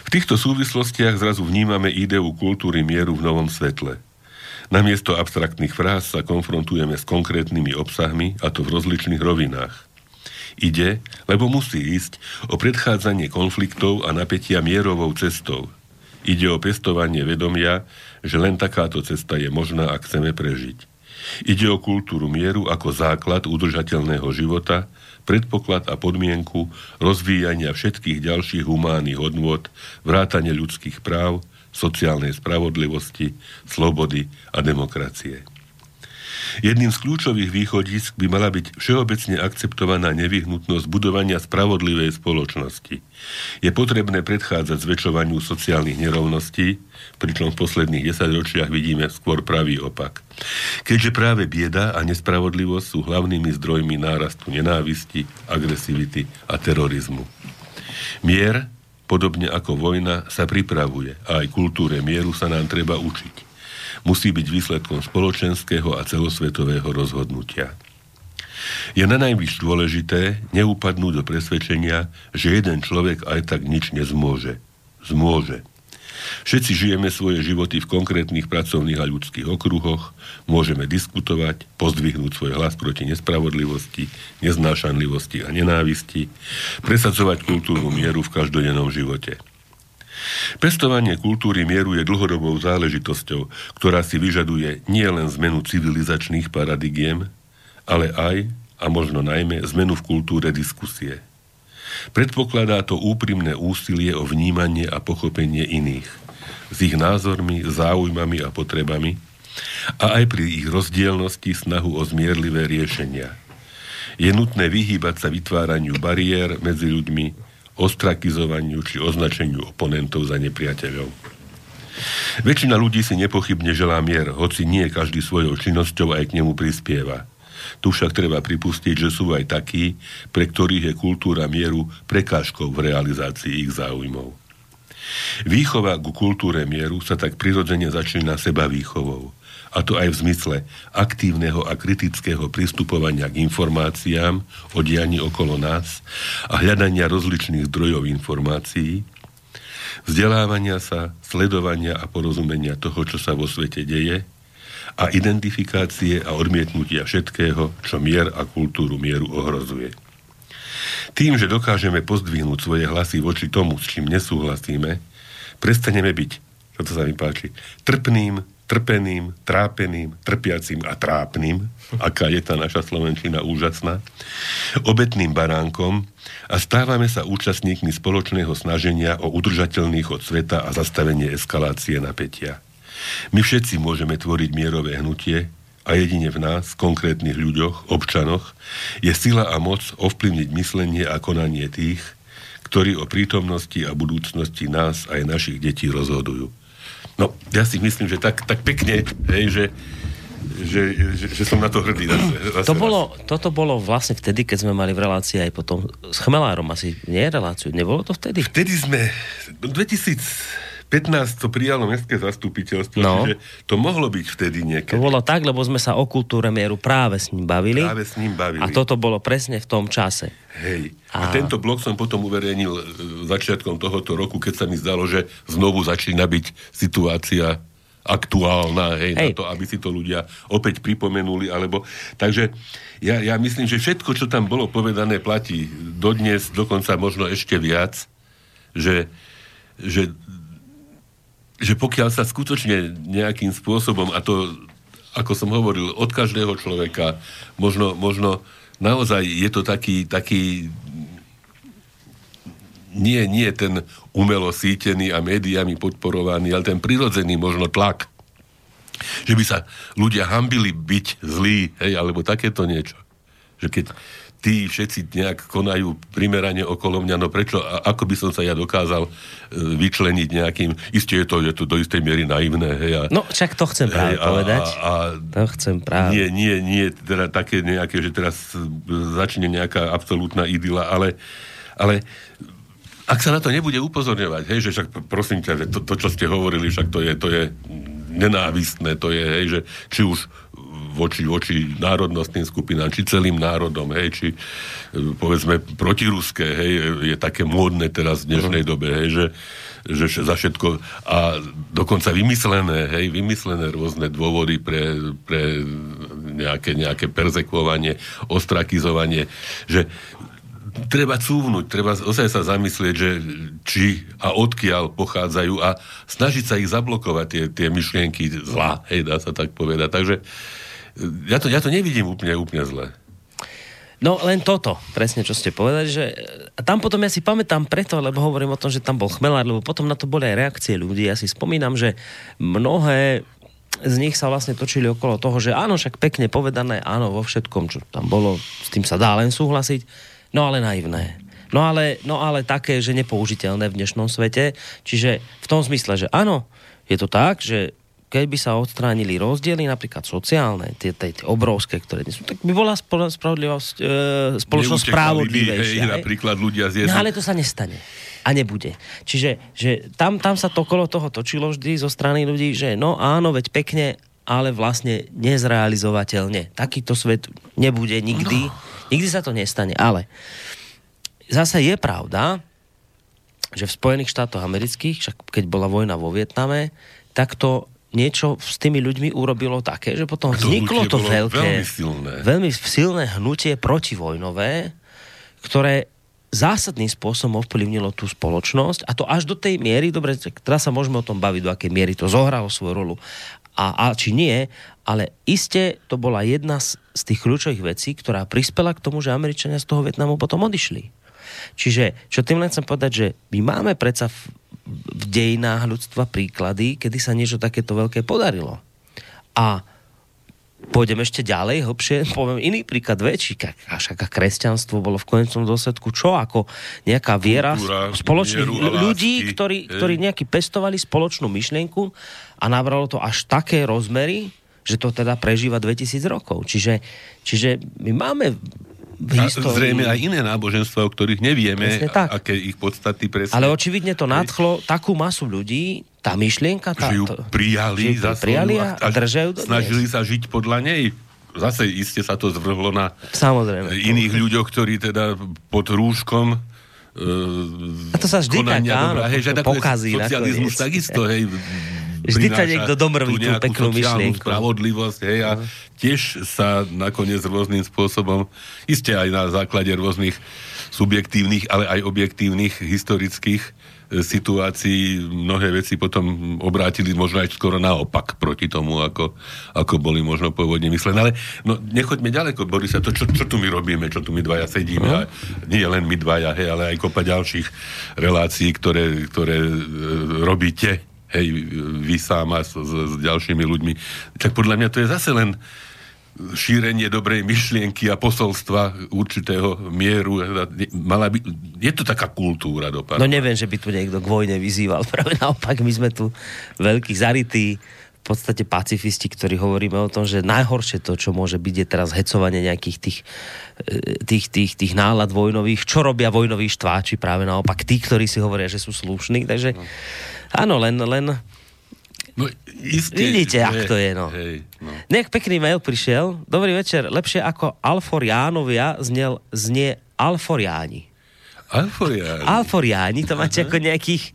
V týchto súvislostiach zrazu vnímame ideu kultúry mieru v novom svetle – Namiesto abstraktných fráz sa konfrontujeme s konkrétnymi obsahmi, a to v rozličných rovinách. Ide, lebo musí ísť o predchádzanie konfliktov a napätia mierovou cestou. Ide o pestovanie vedomia, že len takáto cesta je možná, ak chceme prežiť. Ide o kultúru mieru ako základ udržateľného života, predpoklad a podmienku rozvíjania všetkých ďalších humánnych hodnôt, vrátane ľudských práv, sociálnej spravodlivosti, slobody a demokracie. Jedným z kľúčových východisk by mala byť všeobecne akceptovaná nevyhnutnosť budovania spravodlivej spoločnosti. Je potrebné predchádzať zväčšovaniu sociálnych nerovností, pričom v posledných desaťročiach vidíme skôr pravý opak. Keďže práve bieda a nespravodlivosť sú hlavnými zdrojmi nárastu nenávisti, agresivity a terorizmu. Mier Podobne ako vojna sa pripravuje a aj kultúre mieru sa nám treba učiť. Musí byť výsledkom spoločenského a celosvetového rozhodnutia. Je na najvyš dôležité neupadnúť do presvedčenia, že jeden človek aj tak nič nezmôže. Zmôže. Všetci žijeme svoje životy v konkrétnych pracovných a ľudských okruhoch, môžeme diskutovať, pozdvihnúť svoj hlas proti nespravodlivosti, neznášanlivosti a nenávisti, presadzovať kultúru mieru v každodennom živote. Pestovanie kultúry mieru je dlhodobou záležitosťou, ktorá si vyžaduje nielen zmenu civilizačných paradigiem, ale aj, a možno najmä, zmenu v kultúre diskusie. Predpokladá to úprimné úsilie o vnímanie a pochopenie iných, s ich názormi, záujmami a potrebami, a aj pri ich rozdielnosti snahu o zmierlivé riešenia. Je nutné vyhýbať sa vytváraniu bariér medzi ľuďmi, ostrakizovaniu či označeniu oponentov za nepriateľov. Väčšina ľudí si nepochybne želá mier, hoci nie každý svojou činnosťou aj k nemu prispieva. Tu však treba pripustiť, že sú aj takí, pre ktorých je kultúra mieru prekážkou v realizácii ich záujmov. Výchova ku kultúre mieru sa tak prirodzene začína seba výchovou. A to aj v zmysle aktívneho a kritického pristupovania k informáciám o dianí okolo nás a hľadania rozličných zdrojov informácií, vzdelávania sa, sledovania a porozumenia toho, čo sa vo svete deje, a identifikácie a odmietnutia všetkého, čo mier a kultúru mieru ohrozuje. Tým, že dokážeme pozdvihnúť svoje hlasy voči tomu, s čím nesúhlasíme, prestaneme byť, čo to sa mi páči, trpným, trpeným, trápeným, trpiacím a trápnym, aká je tá naša Slovenčina úžasná, obetným baránkom a stávame sa účastníkmi spoločného snaženia o udržateľný chod sveta a zastavenie eskalácie napätia. My všetci môžeme tvoriť mierové hnutie a jedine v nás, konkrétnych ľuďoch, občanoch, je sila a moc ovplyvniť myslenie a konanie tých, ktorí o prítomnosti a budúcnosti nás aj našich detí rozhodujú. No, ja si myslím, že tak, tak pekne, hej, že, že, že, že som na to hrdý. Zase, zase to bolo, toto bolo vlastne vtedy, keď sme mali v relácii aj potom s Chmelárom asi, nie reláciu, nebolo to vtedy? Vtedy sme, 2000, 15 to prijalo mestské zastupiteľstvo, no. čiže to mohlo byť vtedy niekedy. To bolo tak, lebo sme sa o kultúre mieru práve s ním bavili. Práve s ním bavili. A toto bolo presne v tom čase. Hej. A, a tento blok som potom uverejnil e, začiatkom tohoto roku, keď sa mi zdalo, že znovu začína byť situácia aktuálna, hej, hej. na to, aby si to ľudia opäť pripomenuli, alebo... Takže ja, ja myslím, že všetko, čo tam bolo povedané, platí dodnes, dokonca možno ešte viac, že, že že pokiaľ sa skutočne nejakým spôsobom, a to, ako som hovoril, od každého človeka, možno, možno naozaj je to taký, taký nie, nie ten umelo sítený a médiami podporovaný, ale ten prirodzený možno tlak, že by sa ľudia hambili byť zlí, hej, alebo takéto niečo. Že keď, tí všetci nejak konajú primerane okolo mňa, no prečo, a ako by som sa ja dokázal e, vyčleniť nejakým, isté je to, je to do istej miery naivné, hej. A, no, však to chcem práve hej, povedať. A, a, to chcem práve. Nie, nie, nie, teda také nejaké, že teraz začne nejaká absolútna idyla, ale, ale ak sa na to nebude upozorňovať, hej, že však prosím ťa, že to, to čo ste hovorili, však to je, to je nenávistné, to je, hej, že či už voči, voči národnostným skupinám, či celým národom, hej, či e, povedzme protiruské, hej, je také módne teraz v dnešnej uh-huh. dobe, hej, že, že za všetko a dokonca vymyslené, hej, vymyslené rôzne dôvody pre, pre nejaké, nejaké perzekvovanie, ostrakizovanie, že treba cúvnuť, treba ozaj sa zamyslieť, že či a odkiaľ pochádzajú a snažiť sa ich zablokovať, tie, tie myšlienky zla, hej, dá sa tak povedať. Takže ja to, ja to nevidím úplne, úplne zle. No len toto, presne čo ste povedali, že a tam potom ja si pamätám preto, lebo hovorím o tom, že tam bol chmelár, lebo potom na to boli aj reakcie ľudí. Ja si spomínam, že mnohé z nich sa vlastne točili okolo toho, že áno, však pekne povedané, áno, vo všetkom, čo tam bolo, s tým sa dá len súhlasiť, no ale naivné. No ale, no ale také, že nepoužiteľné v dnešnom svete. Čiže v tom zmysle, že áno, je to tak, že keby sa odstránili rozdiely, napríklad sociálne, tie, tie, tie obrovské, ktoré nie sú, tak by bola spravodlivosť, e, spoločnosť spravodlivejšia. Hej, napríklad ľudia zjesú. No ale to sa nestane. A nebude. Čiže že tam, tam sa to kolo toho točilo vždy zo strany ľudí, že no áno, veď pekne, ale vlastne nezrealizovateľne. Takýto svet nebude nikdy. No. Nikdy sa to nestane. Ale zase je pravda, že v Spojených štátoch amerických, však keď bola vojna vo Vietname, tak to niečo s tými ľuďmi urobilo také, že potom to vzniklo to veľké, veľmi silné. veľmi silné hnutie protivojnové, ktoré zásadným spôsobom ovplyvnilo tú spoločnosť a to až do tej miery, dobre, teraz sa môžeme o tom baviť, do akej miery to zohralo svoju rolu a, a či nie, ale iste to bola jedna z, z tých kľúčových vecí, ktorá prispela k tomu, že Američania z toho Vietnamu potom odišli. Čiže, čo tým len chcem povedať, že my máme predsa v, v dejinách ľudstva príklady, kedy sa niečo takéto veľké podarilo. A pôjdem ešte ďalej, hlbšie, poviem iný príklad väčší, až aká kresťanstvo bolo v konečnom dôsledku, čo ako nejaká viera Kultúra, spoločných mieru ľudí, lásky, ktorí, ktorí nejaký pestovali spoločnú myšlienku a nabralo to až také rozmery, že to teda prežíva 2000 rokov. Čiže, čiže my máme v A histórii... zrejme aj iné náboženstva, o ktorých nevieme, tak. a- aké ich podstaty presne. Ale očividne to nadchlo takú masu ľudí, tá myšlienka, tá, že ju prijali že ju prijali a, a držajú snažili sa žiť podľa nej. Zase iste sa to zvrhlo na Samozrejme. iných ľuďoch, ktorí teda pod rúškom A to sa vždy tak, áno, hej, že pokazí socializmus nakoniec. takisto, hej, Vždy prináša niekto domrví tú tú peknú myšlienku. spravodlivosť, hej, a tiež sa nakoniec rôznym spôsobom, iste aj na základe rôznych subjektívnych, ale aj objektívnych historických e, situácií mnohé veci potom obrátili možno aj skoro naopak proti tomu, ako, ako boli možno pôvodne myslené. Ale no, nechoďme ďaleko, Borisa, to čo, čo tu my robíme, čo tu my dvaja sedíme, No. a nie len my dvaja, hej, ale aj kopa ďalších relácií, ktoré, ktoré e, robíte, hej, vy sám a s, s, s ďalšími ľuďmi. Tak podľa mňa to je zase len šírenie dobrej myšlienky a posolstva určitého mieru. Mala by, je to taká kultúra do No neviem, že by tu niekto k vojne vyzýval. Práve naopak, my sme tu veľkí zarytí, v podstate pacifisti, ktorí hovoríme o tom, že najhoršie to, čo môže byť, je teraz hecovanie nejakých tých, e, tých, tých, tých nálad vojnových. Čo robia vojnoví štváči? Práve naopak tí, ktorí si hovoria, že sú slušní. Takže áno, len, len No, isté, Vidíte, ak to je, no. Hej, no. Nejak pekný mail prišiel. Dobrý večer. Lepšie ako Alforiánovia znel, znie Alforiáni. Alforiáni. Alforiáni, to máte ako nejakých,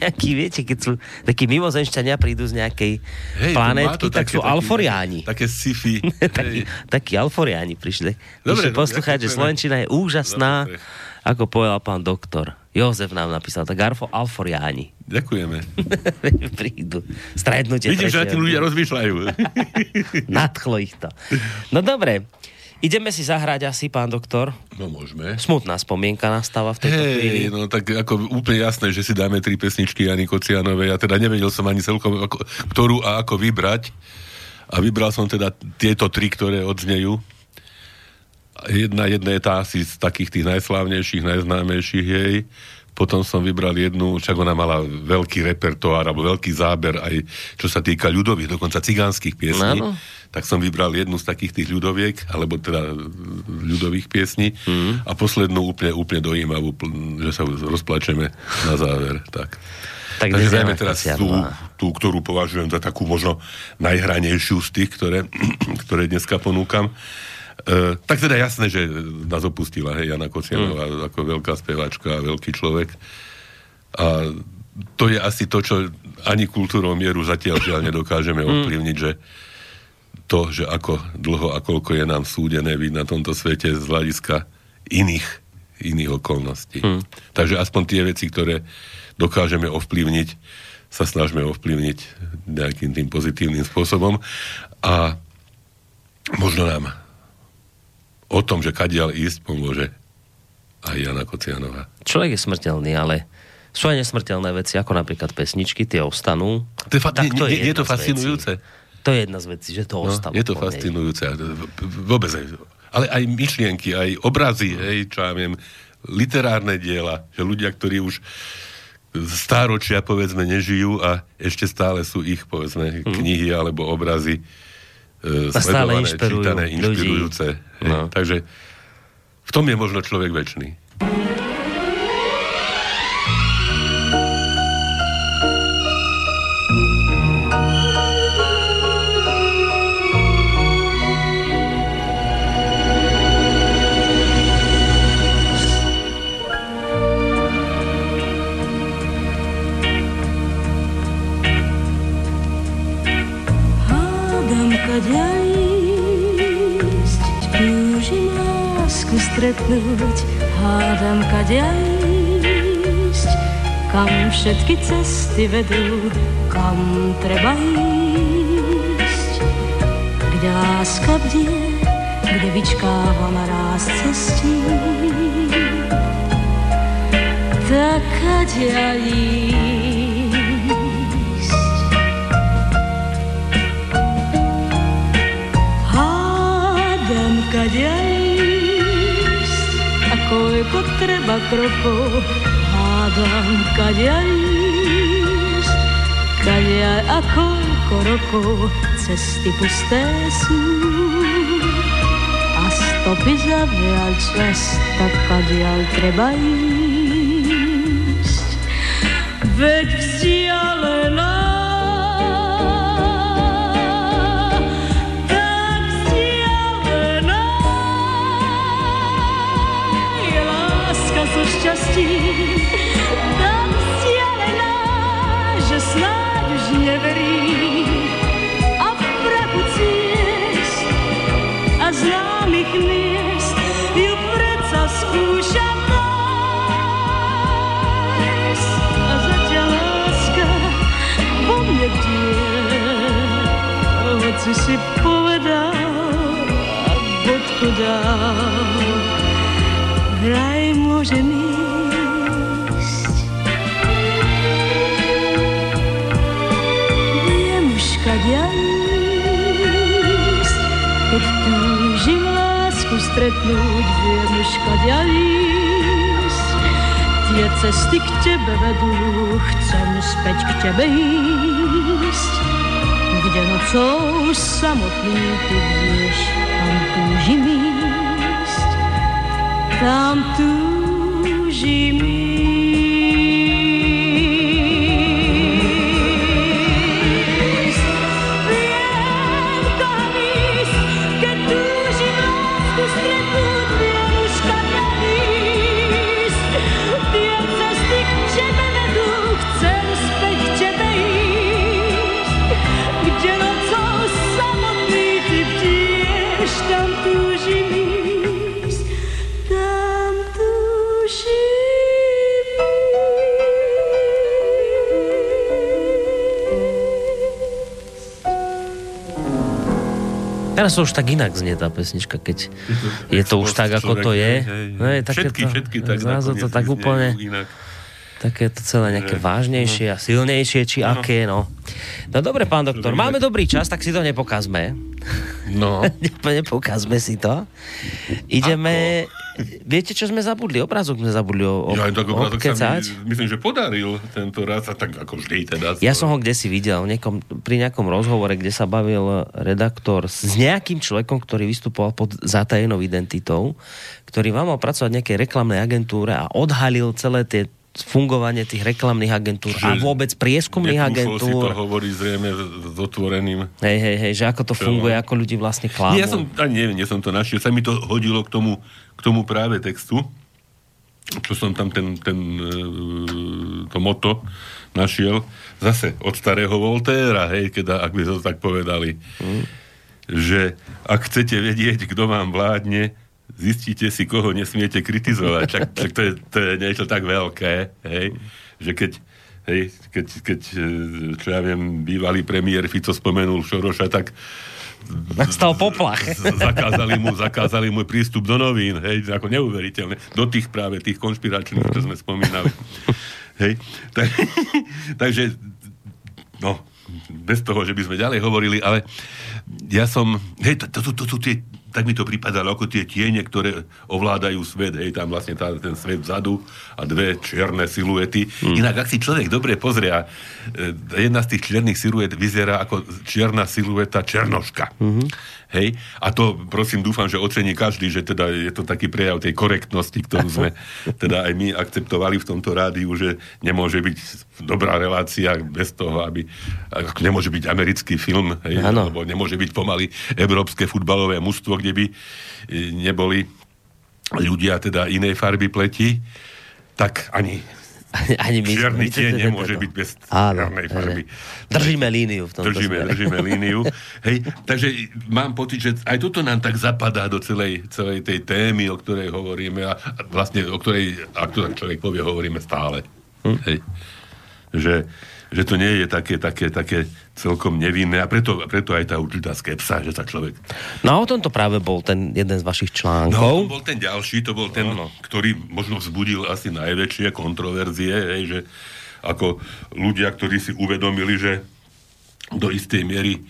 nejaký, viete, keď sú takí mimozenšťania prídu z nejakej Hej, to tak také- sú Alforiáni. Také sci-fi. takí, takí Alforiáni prišli. Dobre, Píše no, poslucháč, že. Slovenčina je úžasná, Dobre. ako povedal pán doktor. Jozef nám napísal, tak Arfo Alforiáni. Ďakujeme. prídu. Stretnutie. Vidím, že tretie. ľudia rozmýšľajú. Nadchlo ich to. No dobre, ideme si zahrať asi, pán doktor. No môžeme. Smutná spomienka nastáva v tejto chvíli. Hej, no tak ako úplne jasné, že si dáme tri pesničky Jany Kocianovej. Ja teda nevedel som ani celkom, ako, ktorú a ako vybrať. A vybral som teda tieto tri, ktoré odznejú. Jedna, jedna je tá asi z takých tých najslávnejších, najznámejších jej. Potom som vybral jednu, však ona mala veľký repertoár, alebo veľký záber aj čo sa týka ľudových, dokonca cigánskych piesní. Áno. Tak som vybral jednu z takých tých ľudoviek, alebo teda ľudových piesní. Mm. A poslednú úplne, úplne dojímavú, že sa rozplačeme na záver. Tak. Tak Takže Jana teraz tú, tú, ktorú považujem za takú možno najhranejšiu z tých, ktoré, ktoré dneska ponúkam. E, tak teda jasné, že nás opustila hej, Jana Kocianová mm. ako veľká speváčka a veľký človek. A to je asi to, čo ani kultúrou mieru zatiaľ žiaľ nedokážeme ovplyvniť, že to, že ako dlho a koľko je nám súdené byť na tomto svete z hľadiska iných, iných okolností. Hmm. Takže aspoň tie veci, ktoré dokážeme ovplyvniť, sa snažme ovplyvniť nejakým tým pozitívnym spôsobom a možno nám o tom, že kadiaľ ísť, pomôže aj Jana Kocianová. Človek je smrteľný, ale sú aj nesmrteľné veci, ako napríklad pesničky, tie ostanú. To je, fa- Tak nie, nie, je jedna to fascinujúce. vecí. To je jedna z vecí, že to No, ostalo. je to fascinujúce. Vôbec aj. Ale aj myšlienky, aj obrazy, hej, čo ja viem, literárne diela, že ľudia, ktorí už stáročia, povedzme, nežijú a ešte stále sú ich, povedzme, knihy alebo obrazy e, A stále sledované, inšpirujú čítané, ľudí. inšpirujúce. hej. No. Takže v tom je možno človek väčší. Stretnúť, hádam kadia ísť, kam všetky cesty vedú, kam treba ísť. Kde láska bdie, kde vyčkáva na ráz cestí, tak kadia ísť. A koľko treba krokov, hádam kadia ísť, kadia a koľko rokov, cesty pusté sú. A stopy zaviaľ cesta, kadiaľ treba ísť. Veď vzdialená kadia ísť. Tie cesty k tebe vedú, chcem späť k tebe ísť. Kde nocou samotný ty vieš, tam túžim ísť. Tam túžim ísť. Teraz to už tak inak znie tá pesnička, keď je to už tak, ako to je. No, je také všetky, to, všetky tak zrazu to tak úplne, Inak. také to celé nejaké vážnejšie a silnejšie, či aké, no. No dobre, pán doktor, máme dobrý čas, tak si to nepokazme. No, nepokazme si to. Ideme... Viete, čo sme zabudli? Obrázok sme zabudli o, o, ja tak obrázok sa mi, myslím, že podaril tento raz, a tak ako vždy teda. Ja som ho kde si videl, niekom, pri nejakom rozhovore, kde sa bavil redaktor s nejakým človekom, ktorý vystupoval pod zatajenou identitou, ktorý vám mal pracovať v nejakej reklamnej agentúre a odhalil celé tie fungovanie tých reklamných agentúr a Že vôbec prieskumných Netrúfol si to agentúr. hovorí zrejme s otvoreným. Hej, hej, hej, že ako to funguje, ako ľudí vlastne klamú. Ja som, ani neviem, nie som to našiel. Sa mi to hodilo k tomu, k tomu práve textu, čo som tam ten, ten e, to moto našiel. Zase od starého Voltéra, hej, keď, ak by to tak povedali. Mm. Že ak chcete vedieť, kto vám vládne, zistíte si, koho nesmiete kritizovať. Čak, čak to, je, to je niečo tak veľké, hej, že keď Hej, keď, keď, e, čo ja viem, bývalý premiér Fico spomenul Šoroša, tak Nastal poplach. zakázali mu, zakázali mu prístup do novín, hej, ako neuveriteľné. Do tých práve tých konšpiračných, čo sme spomínali. Hej, tak, takže, no, bez toho, že by sme ďalej hovorili, ale ja som, hej, to, to, to, to sú tie, tak mi to pripadalo ako tie tiene, ktoré ovládajú svet, hej, tam vlastne tá, ten svet vzadu a dve čierne siluety. Mm. Inak, ak si človek dobre pozrie, a, e, jedna z tých čiernych siluet vyzerá ako čierna silueta černoška. Mm-hmm. Hej? A to, prosím, dúfam, že ocení každý, že teda je to taký prejav tej korektnosti, ktorú sme teda aj my akceptovali v tomto rádiu, že nemôže byť dobrá relácia bez toho, aby ako nemôže byť americký film, hej? Alebo nemôže byť pomaly európske futbalové mužstvo, kde by e, neboli ľudia teda inej farby pleti, tak ani Ani my, Čierny my- tieň nemôže to- byť bez Áno, čiernej farby. Držíme líniu v tomto Držíme, smere. držíme líniu. Hej, takže mám pocit, že aj toto nám tak zapadá do celej, celej tej témy, o ktorej hovoríme a a vlastne o ktorej, ak to tak človek povie, hovoríme stále. Hm. Hej. Že, že to nie je také, také, také celkom nevinné a preto, preto aj tá určitá skepsa, že sa človek... No a o tomto práve bol ten jeden z vašich No, článkov. bol ten ďalší, to bol ten, Áno. ktorý možno vzbudil asi najväčšie kontroverzie, hej, že ako ľudia, ktorí si uvedomili, že do istej miery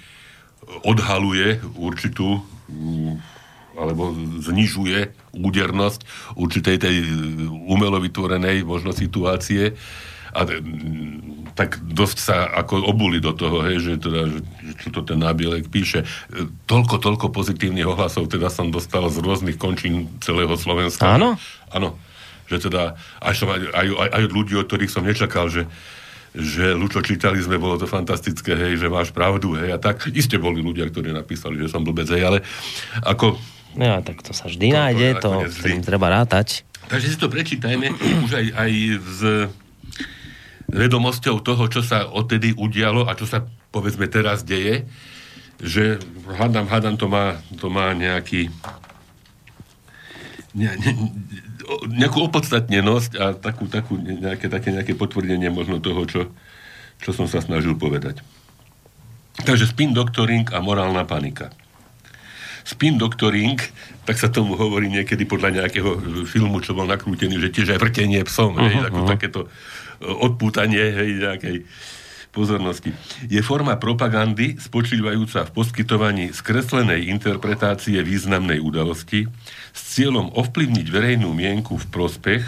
odhaluje určitú alebo znižuje údernosť určitej tej umelo vytvorenej možno situácie a mm, tak dosť sa ako obuli do toho, hej, že, teda, že, že čo to ten nábielek píše. E, Toľko, toľko pozitívnych ohlasov teda som dostal z rôznych končín celého Slovenska. Áno? Áno. Že teda, aj, som, aj, aj, aj, od ľudí, od ktorých som nečakal, že že Lučo, čítali sme, bolo to fantastické, hej, že máš pravdu, hej, a tak. Iste boli ľudia, ktorí napísali, že som blbec, hej, ale ako No, tak to sa vždy To- to nájde, to, s vždy. treba rátať. Takže si to prečítajme už aj, aj s vedomosťou toho, čo sa odtedy udialo a čo sa povedzme teraz deje, že hádam, hádam, to má, to má nejaký ne, ne, nejakú opodstatnenosť a takú, takú nejaké, také nejaké potvrdenie možno toho, čo, čo som sa snažil povedať. Takže spin doctoring a morálna panika. Spin doctoring, tak sa tomu hovorí niekedy podľa nejakého filmu, čo bol nakrútený, že tiež aj vrtenie psom, uh-huh, hej, ako takéto e, odpútanie hej, nejakej pozornosti. Je forma propagandy spočívajúca v poskytovaní skreslenej interpretácie významnej udalosti s cieľom ovplyvniť verejnú mienku v prospech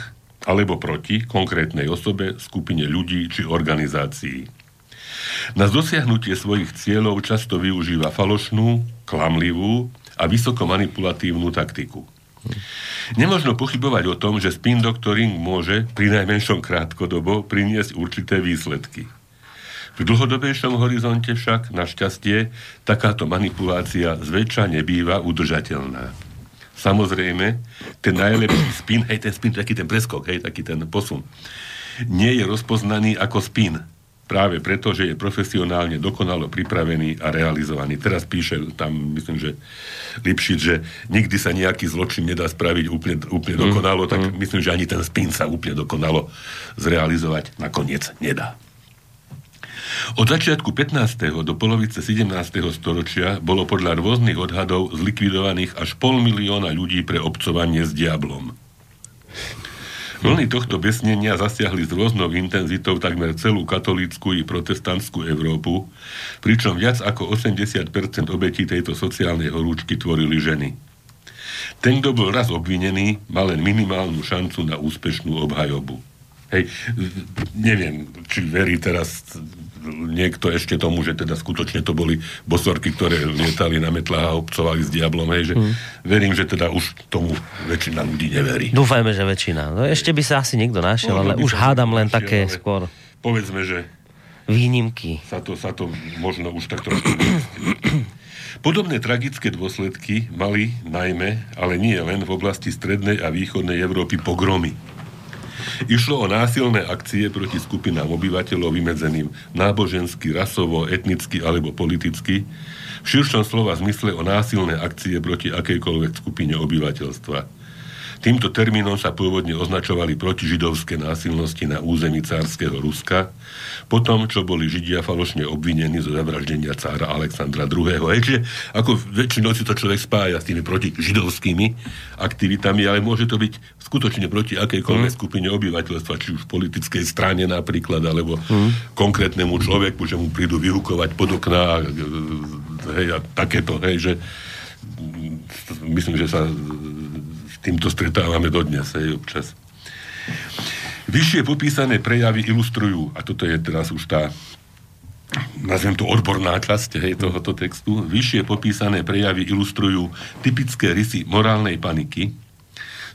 alebo proti konkrétnej osobe, skupine ľudí či organizácií. Na dosiahnutie svojich cieľov často využíva falošnú, klamlivú a vysoko manipulatívnu taktiku. Nemožno pochybovať o tom, že spin doctoring môže pri najmenšom krátkodobo priniesť určité výsledky. V dlhodobejšom horizonte však, našťastie, takáto manipulácia zväčša nebýva udržateľná. Samozrejme, ten najlepší spin, hej, ten spin, taký ten preskok, hej, taký ten posun, nie je rozpoznaný ako spin. Práve preto, že je profesionálne dokonalo pripravený a realizovaný. Teraz píše tam, myslím, že Lipšic, že nikdy sa nejaký zločin nedá spraviť úplne, úplne dokonalo, tak myslím, že ani ten spin sa úplne dokonalo zrealizovať nakoniec nedá. Od začiatku 15. do polovice 17. storočia bolo podľa rôznych odhadov zlikvidovaných až pol milióna ľudí pre obcovanie s diablom. Vlny tohto besnenia zasiahli s rôznou intenzitou takmer celú katolícku i protestantskú Európu, pričom viac ako 80% obetí tejto sociálnej horúčky tvorili ženy. Ten, kto bol raz obvinený, mal len minimálnu šancu na úspešnú obhajobu. Hej, neviem, či verí teraz niekto ešte tomu, že teda skutočne to boli bosorky, ktoré lietali na metlách a obcovali s diablom, hej, že verím, že teda už tomu väčšina ľudí neverí. Dúfajme, že väčšina. No ešte by sa asi niekto našiel, ale Možno by už hádam len našiel, také ale skôr Povedzme, že výnimky. sa to, sa to možno už tak trošku... Podobné tragické dôsledky mali najmä, ale nie len v oblasti strednej a východnej Európy pogromy. Išlo o násilné akcie proti skupinám obyvateľov vymedzeným nábožensky, rasovo, etnicky alebo politicky, v širšom slova zmysle o násilné akcie proti akejkoľvek skupine obyvateľstva. Týmto termínom sa pôvodne označovali protižidovské násilnosti na území cárskeho Ruska, potom, čo boli Židia falošne obvinení zo zavraždenia cára Alexandra II. Čiže ako väčšinou si to človek spája s tými protižidovskými aktivitami, ale môže to byť skutočne proti akejkoľvek mm. skupine obyvateľstva, či už politickej strane napríklad, alebo mm. konkrétnemu človeku, že mu prídu vyhukovať pod okná, hej, a takéto, hej, že mm, myslím, že sa týmto stretávame dodnes, hej, občas. Vyššie popísané prejavy ilustrujú, a toto je teraz už tá nazvem to odborná časť hej, tohoto textu, vyššie popísané prejavy ilustrujú typické rysy morálnej paniky,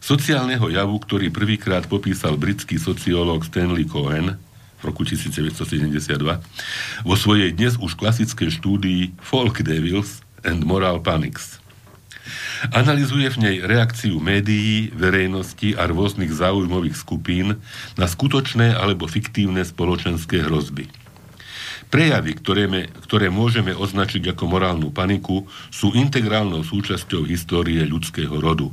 sociálneho javu, ktorý prvýkrát popísal britský sociológ Stanley Cohen v roku 1972 vo svojej dnes už klasickej štúdii Folk Devils and Moral Panics. Analizuje v nej reakciu médií, verejnosti a rôznych záujmových skupín na skutočné alebo fiktívne spoločenské hrozby. Prejavy, ktoré, me, ktoré môžeme označiť ako morálnu paniku, sú integrálnou súčasťou histórie ľudského rodu.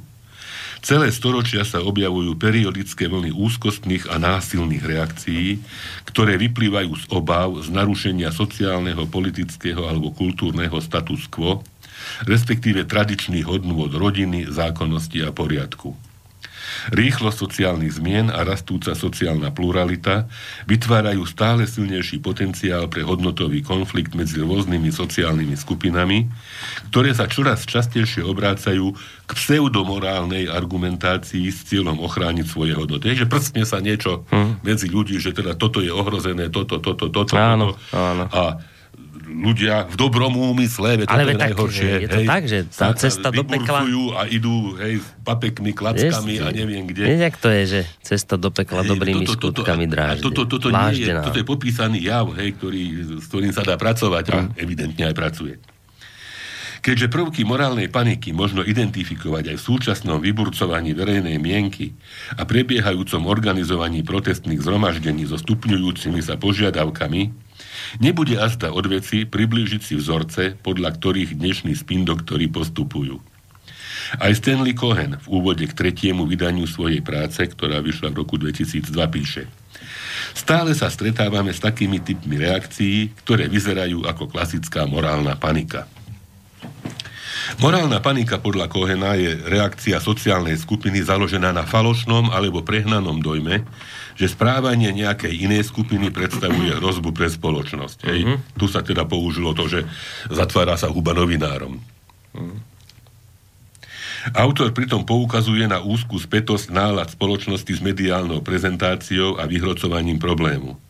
Celé storočia sa objavujú periodické vlny úzkostných a násilných reakcií, ktoré vyplývajú z obav z narušenia sociálneho, politického alebo kultúrneho status quo, respektíve tradičných hodnôt rodiny, zákonnosti a poriadku. Rýchlosť sociálnych zmien a rastúca sociálna pluralita vytvárajú stále silnejší potenciál pre hodnotový konflikt medzi rôznymi sociálnymi skupinami, ktoré sa čoraz častejšie obrácajú k pseudomorálnej argumentácii s cieľom ochrániť svoje hodnoty. Je, že prstne sa niečo hmm. medzi ľudí, že teda toto je ohrozené, toto, toto, toto, Áno, toto. áno. A ľudia v dobrom úmysle, veď Ale to je tak, najhoršie. je to tak, že tá cesta do pekla- a idú, hej, papekmi, klackami Vieš, a neviem kde. Vieš, jak to je, že cesta do pekla Hej, dobrými toto- toto- skutkami a drážde. Toto, toto, nie je, toto je popísaný jav, hej, ktorý, s ktorým sa dá pracovať a evidentne aj pracuje. Keďže prvky morálnej paniky možno identifikovať aj v súčasnom vyburcovaní verejnej mienky a prebiehajúcom organizovaní protestných zhromaždení so stupňujúcimi sa požiadavkami, nebude azda od veci priblížiť si vzorce, podľa ktorých dnešní spin doktori postupujú. Aj Stanley Cohen v úvode k tretiemu vydaniu svojej práce, ktorá vyšla v roku 2002, píše Stále sa stretávame s takými typmi reakcií, ktoré vyzerajú ako klasická morálna panika. Morálna panika podľa Kohena je reakcia sociálnej skupiny založená na falošnom alebo prehnanom dojme, že správanie nejakej inej skupiny predstavuje hrozbu pre spoločnosť. Hej. Tu sa teda použilo to, že zatvára sa huba novinárom. Autor pritom poukazuje na úzkú spätosť nálad spoločnosti s mediálnou prezentáciou a vyhrocovaním problému.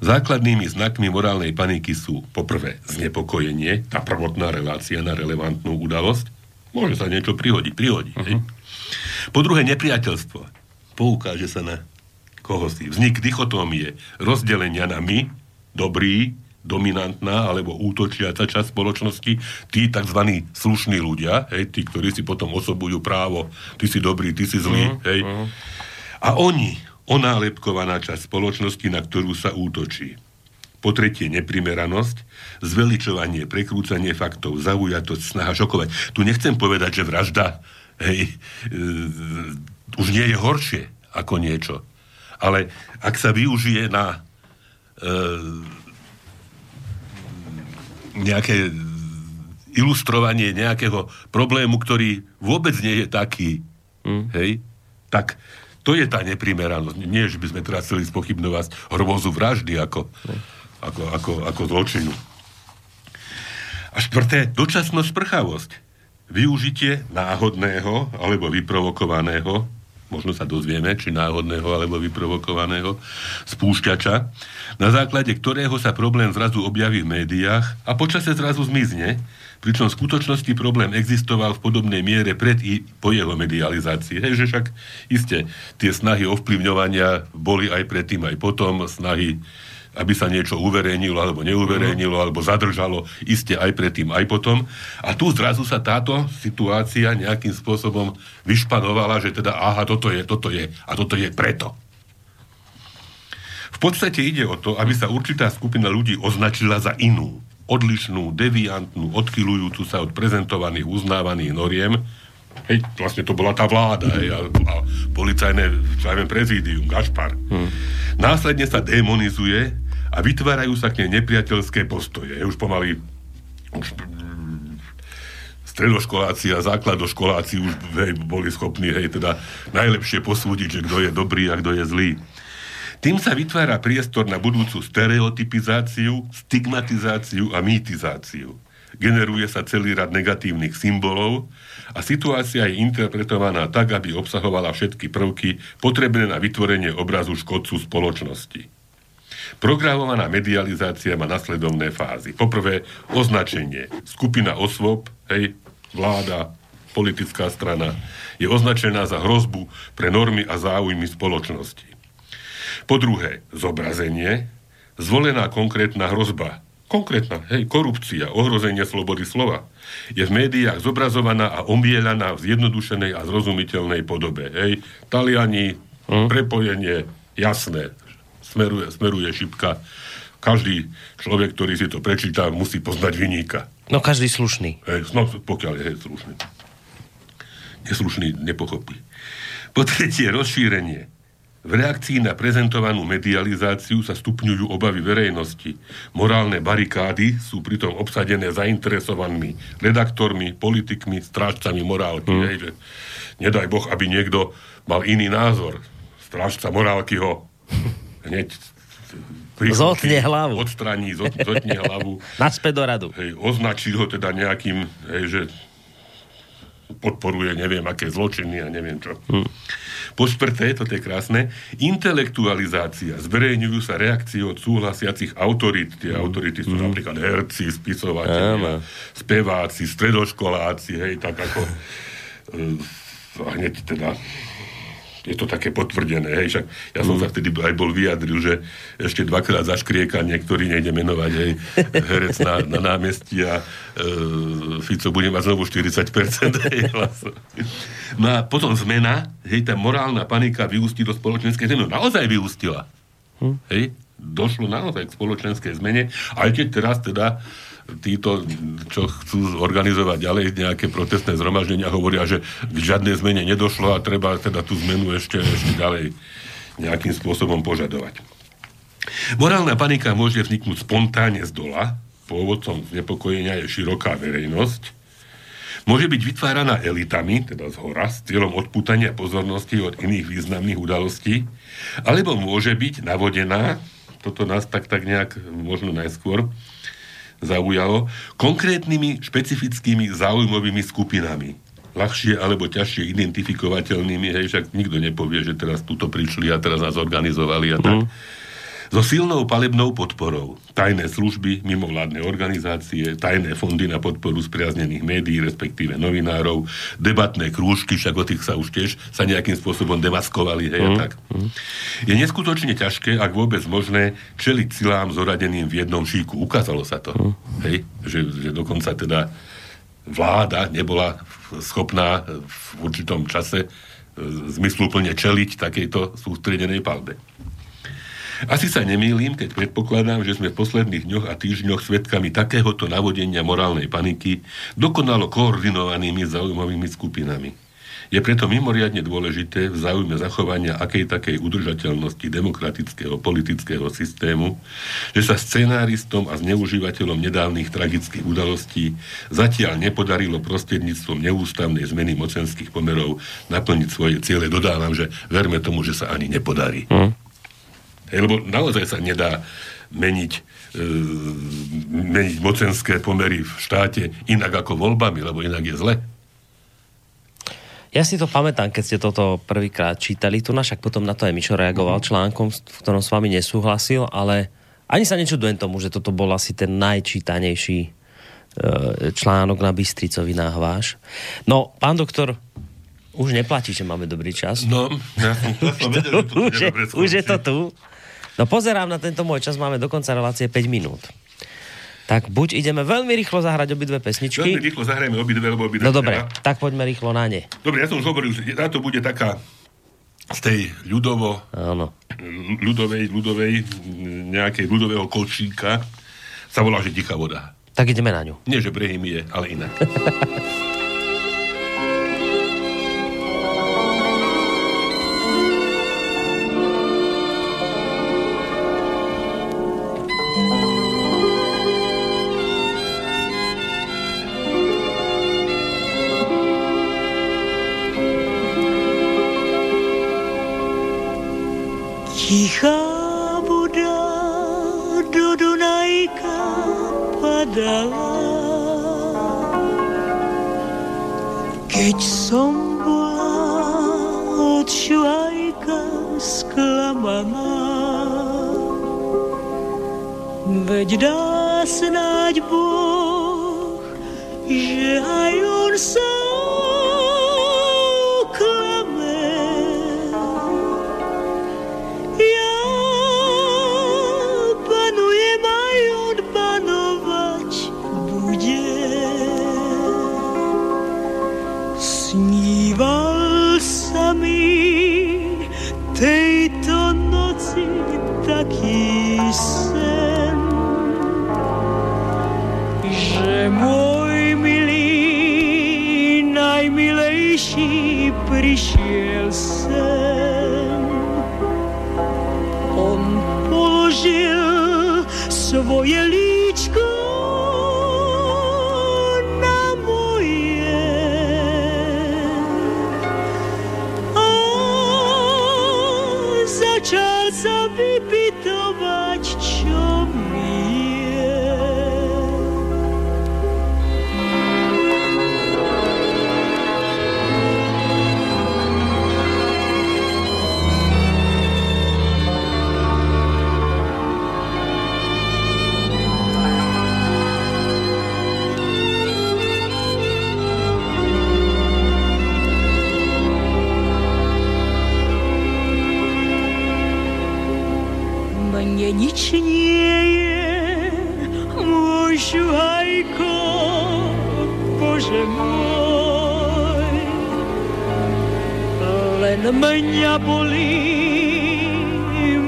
Základnými znakmi morálnej paniky sú poprvé znepokojenie, tá prvotná relácia na relevantnú udalosť. Môže sa niečo prihodiť, prihodí. Uh-huh. Po druhé nepriateľstvo. Poukáže sa na koho si. Vznik dichotómie, rozdelenia na my, dobrý, dominantná alebo útočiaca časť spoločnosti, tí tzv. slušní ľudia, hej, tí, ktorí si potom osobujú právo, ty si dobrý, ty si zlý, Mhm, hej. A oni, onálepkovaná časť spoločnosti, na ktorú sa útočí. Po tretie neprimeranosť, zveličovanie, prekrúcanie faktov, zaujatosť, snaha šokovať. Tu nechcem povedať, že vražda hej, e, už nie je horšie ako niečo. Ale ak sa využije na e, nejaké ilustrovanie nejakého problému, ktorý vôbec nie je taký, mm. hej, tak to je tá neprimeranosť. Nie, že by sme teraz chceli spochybnovať hrôzu vraždy ako, ako, ako, ako zločinu. A štvrté, dočasnosť sprchavosť. Využitie náhodného alebo vyprovokovaného, možno sa dozvieme, či náhodného alebo vyprovokovaného spúšťača, na základe ktorého sa problém zrazu objaví v médiách a počase zrazu zmizne, pričom v skutočnosti problém existoval v podobnej miere pred i po jeho medializácii. Hej, že však iste tie snahy ovplyvňovania boli aj predtým, aj potom, snahy aby sa niečo uverejnilo alebo neuverejnilo, mm. alebo zadržalo, iste aj predtým, aj potom. A tu zrazu sa táto situácia nejakým spôsobom vyšpanovala, že teda aha, toto je, toto je a toto je preto. V podstate ide o to, aby sa určitá skupina ľudí označila za inú, odlišnú, deviantnú, odchylujúcu sa od prezentovaných, uznávaných noriem. Hej, vlastne to bola tá vláda, hej, a, a policajné, ja viem, prezídium, Gašpar. Hmm. Následne sa demonizuje a vytvárajú sa k nej nepriateľské postoje. Už pomaly už, mm, stredoškoláci a základoškoláci už hej, boli schopní hej, teda najlepšie posúdiť, že kto je dobrý a kto je zlý. Tým sa vytvára priestor na budúcu stereotypizáciu, stigmatizáciu a mýtizáciu. Generuje sa celý rad negatívnych symbolov a situácia je interpretovaná tak, aby obsahovala všetky prvky potrebné na vytvorenie obrazu škodcu spoločnosti. Programovaná medializácia má nasledovné fázy. Poprvé, označenie. Skupina osôb, hej, vláda, politická strana, je označená za hrozbu pre normy a záujmy spoločnosti. Po druhé, zobrazenie. Zvolená konkrétna hrozba, konkrétna, hej, korupcia, ohrozenie slobody slova, je v médiách zobrazovaná a omielaná v zjednodušenej a zrozumiteľnej podobe. Hej, Taliani, hm? prepojenie, jasné, smeruje, smeruje šipka. Každý človek, ktorý si to prečíta, musí poznať vyníka. No každý slušný. Hej, no, pokiaľ je hej, slušný. Neslušný nepochopí. Po tretie, rozšírenie. V reakcii na prezentovanú medializáciu sa stupňujú obavy verejnosti. Morálne barikády sú pritom obsadené zainteresovanými redaktormi, politikmi, strážcami morálky. Mm. Hej, že nedaj Boh, aby niekto mal iný názor. Strážca morálky ho hneď Zotne hlavu. Odstraní, zot, zotne hlavu. Naspäť do radu. Hej, označí ho teda nejakým, hej, že podporuje neviem aké zločiny a neviem čo. Hmm. Po štvrté, to je krásne, intelektualizácia. Zverejňujú sa reakcie od súhlasiacich autorít. Tie mm. autority sú mm. napríklad herci, spisovateľi, speváci, stredoškoláci, hej, tak ako uh, hneď teda je to také potvrdené. Hej, však ja som mm. sa vtedy aj bol vyjadril, že ešte dvakrát zaškrieka niektorý, nejde menovať, hej, herec na, na námestí a e, Fico bude mať znovu 40% hej, hlasu. No a potom zmena, hej, tá morálna panika vyústi do spoločenskej zmeny. No, naozaj vyústila. Mm. Hej, došlo naozaj k spoločenskej zmene, aj keď teraz teda títo, čo chcú organizovať ďalej nejaké protestné zhromaždenia, hovoria, že k žiadnej zmene nedošlo a treba teda tú zmenu ešte, ešte ďalej nejakým spôsobom požadovať. Morálna panika môže vzniknúť spontánne z dola, pôvodcom znepokojenia je široká verejnosť, môže byť vytváraná elitami, teda z hora, s cieľom odputania pozornosti od iných významných udalostí, alebo môže byť navodená, toto nás tak, tak nejak možno najskôr, zaujalo, konkrétnymi špecifickými záujmovými skupinami. Ľahšie alebo ťažšie identifikovateľnými, hej, však nikto nepovie, že teraz túto prišli a teraz nás organizovali a tak. Mm so silnou palebnou podporou. Tajné služby, mimovládne organizácie, tajné fondy na podporu spriaznených médií, respektíve novinárov, debatné krúžky, však o tých sa už tiež sa nejakým spôsobom demaskovali, hej, mm. tak. Mm. Je neskutočne ťažké, ak vôbec možné, čeliť silám zoradeným v jednom šíku. Ukázalo sa to, mm. hej, že, že dokonca teda vláda nebola schopná v určitom čase e, zmysluplne čeliť takejto sústredenej palbe. Asi sa nemýlim, keď predpokladám, že sme v posledných dňoch a týždňoch svetkami takéhoto navodenia morálnej paniky dokonalo koordinovanými zaujímavými skupinami. Je preto mimoriadne dôležité v záujme zachovania akej takej udržateľnosti demokratického politického systému, že sa scenáristom a zneužívateľom nedávnych tragických udalostí zatiaľ nepodarilo prostredníctvom neústavnej zmeny mocenských pomerov naplniť svoje ciele. Dodávam, že verme tomu, že sa ani nepodarí. Mm. Lebo naozaj sa nedá meniť, e, meniť mocenské pomery v štáte inak ako voľbami, lebo inak je zle. Ja si to pamätám, keď ste toto prvýkrát čítali, tu našak potom na to aj Mišo reagoval mm. článkom, v ktorom s vami nesúhlasil, ale ani sa nečudujem tomu, že toto bol asi ten najčítanejší e, článok na Bystricovinách váš. No, pán doktor, už neplatí, že máme dobrý čas. No, ja som, ja som vedel, že to už, je, už je to tu. No pozerám na tento môj čas, máme do konca relácie 5 minút. Tak buď ideme veľmi rýchlo zahrať obidve pesničky. Veľmi rýchlo zahrajeme obidve, lebo obidve. No dobre, tak poďme rýchlo na ne. Dobre, ja som už hovoril, že táto bude taká z tej ľudovo, Áno. ľudovej, ľudovej, nejakej ľudového kolčíka sa volá, že tichá voda. Tak ideme na ňu. Nie, že brehy je, ale inak. și prișesem. Om положил svoje lice, mňa bolí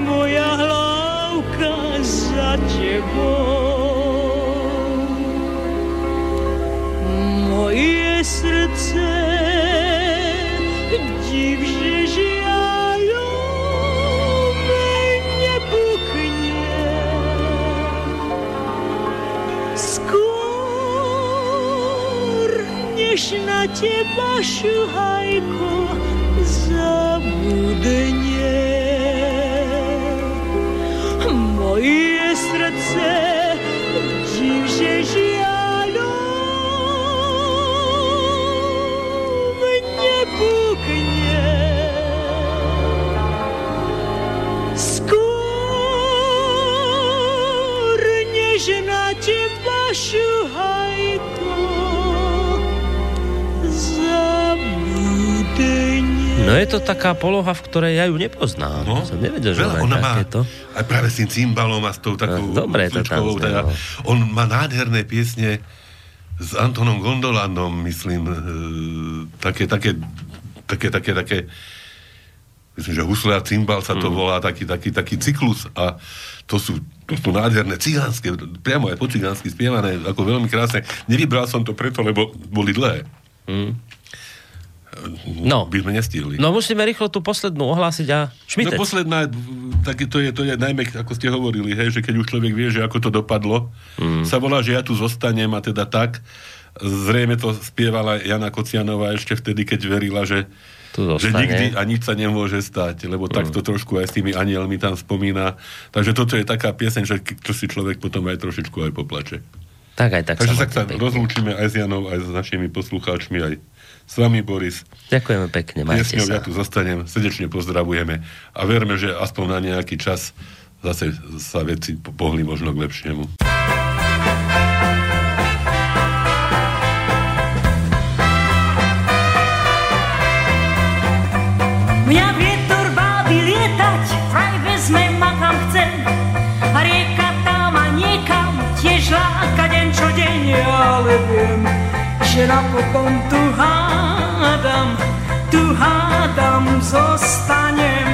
moja hlavka za tebou. Moje srdce div, že žiaľu mene pukne. Skôr, než na teba šuhajko zabudne. Moje srdce No je to taká poloha, v ktorej ja ju nepoznám. No, Som nevedel, že ona má takéto. aj práve s tým cymbalom a s tou takou No, dobre to tam teda, on má nádherné piesne s Antonom Gondolanom, myslím, e, také, také, také, také, také myslím, že husle a cymbal sa to Mm. volá, taký, taký, taký cyklus a to sú, to sú nádherné cigánske, priamo aj po cigánsky spievané, ako veľmi krásne. Nevybral som to preto, lebo boli dlhé. No. By sme nestihli. No musíme rýchlo tú poslednú ohlásiť a šmitec. No posledná, tak to je, to je najmä, ako ste hovorili, hej, že keď už človek vie, že ako to dopadlo, mm. sa volá, že ja tu zostanem a teda tak. Zrejme to spievala Jana Kocianová ešte vtedy, keď verila, že, Tu že nikdy a nič sa nemôže stať, lebo mm. takto trošku aj s tými anielmi tam spomína. Takže toto je taká pieseň, že čo si človek potom aj trošičku aj poplače. Tak aj tak Takže sa sa rozlúčime aj s Janou, aj s našimi poslucháčmi, aj s vami, Boris. Ďakujeme pekne, majte Piesňou sa. ja tu zostanem, srdečne pozdravujeme a verme, že aspoň na nejaký čas zase sa veci po- pohli možno k lepšiemu. Mňa vietor baví lietať, vraj vezme ma kam chce. A rieka tam a niekam tiež láka deň čo deň, ale viem, že napokon tu tu hádam zostanem.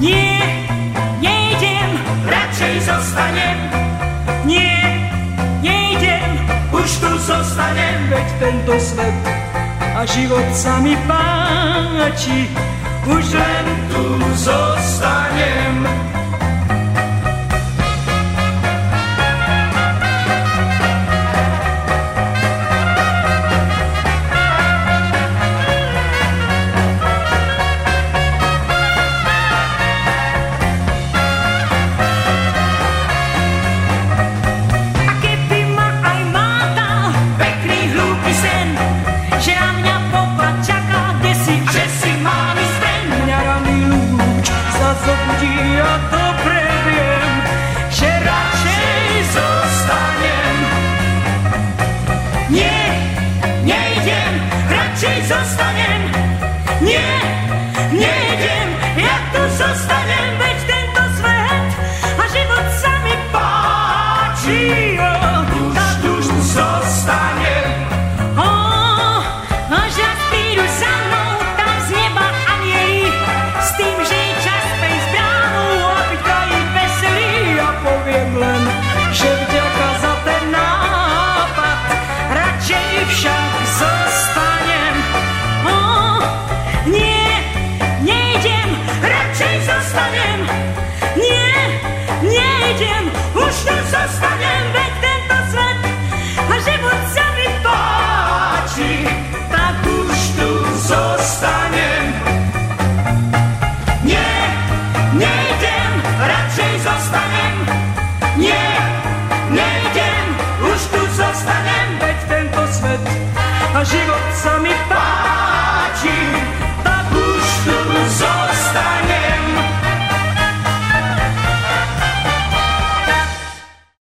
Nie, nejdem, radšej zostanem. Nie, nejdem, už tu zostanem, veď tento svet a život sa mi páči, už len tu zostanem.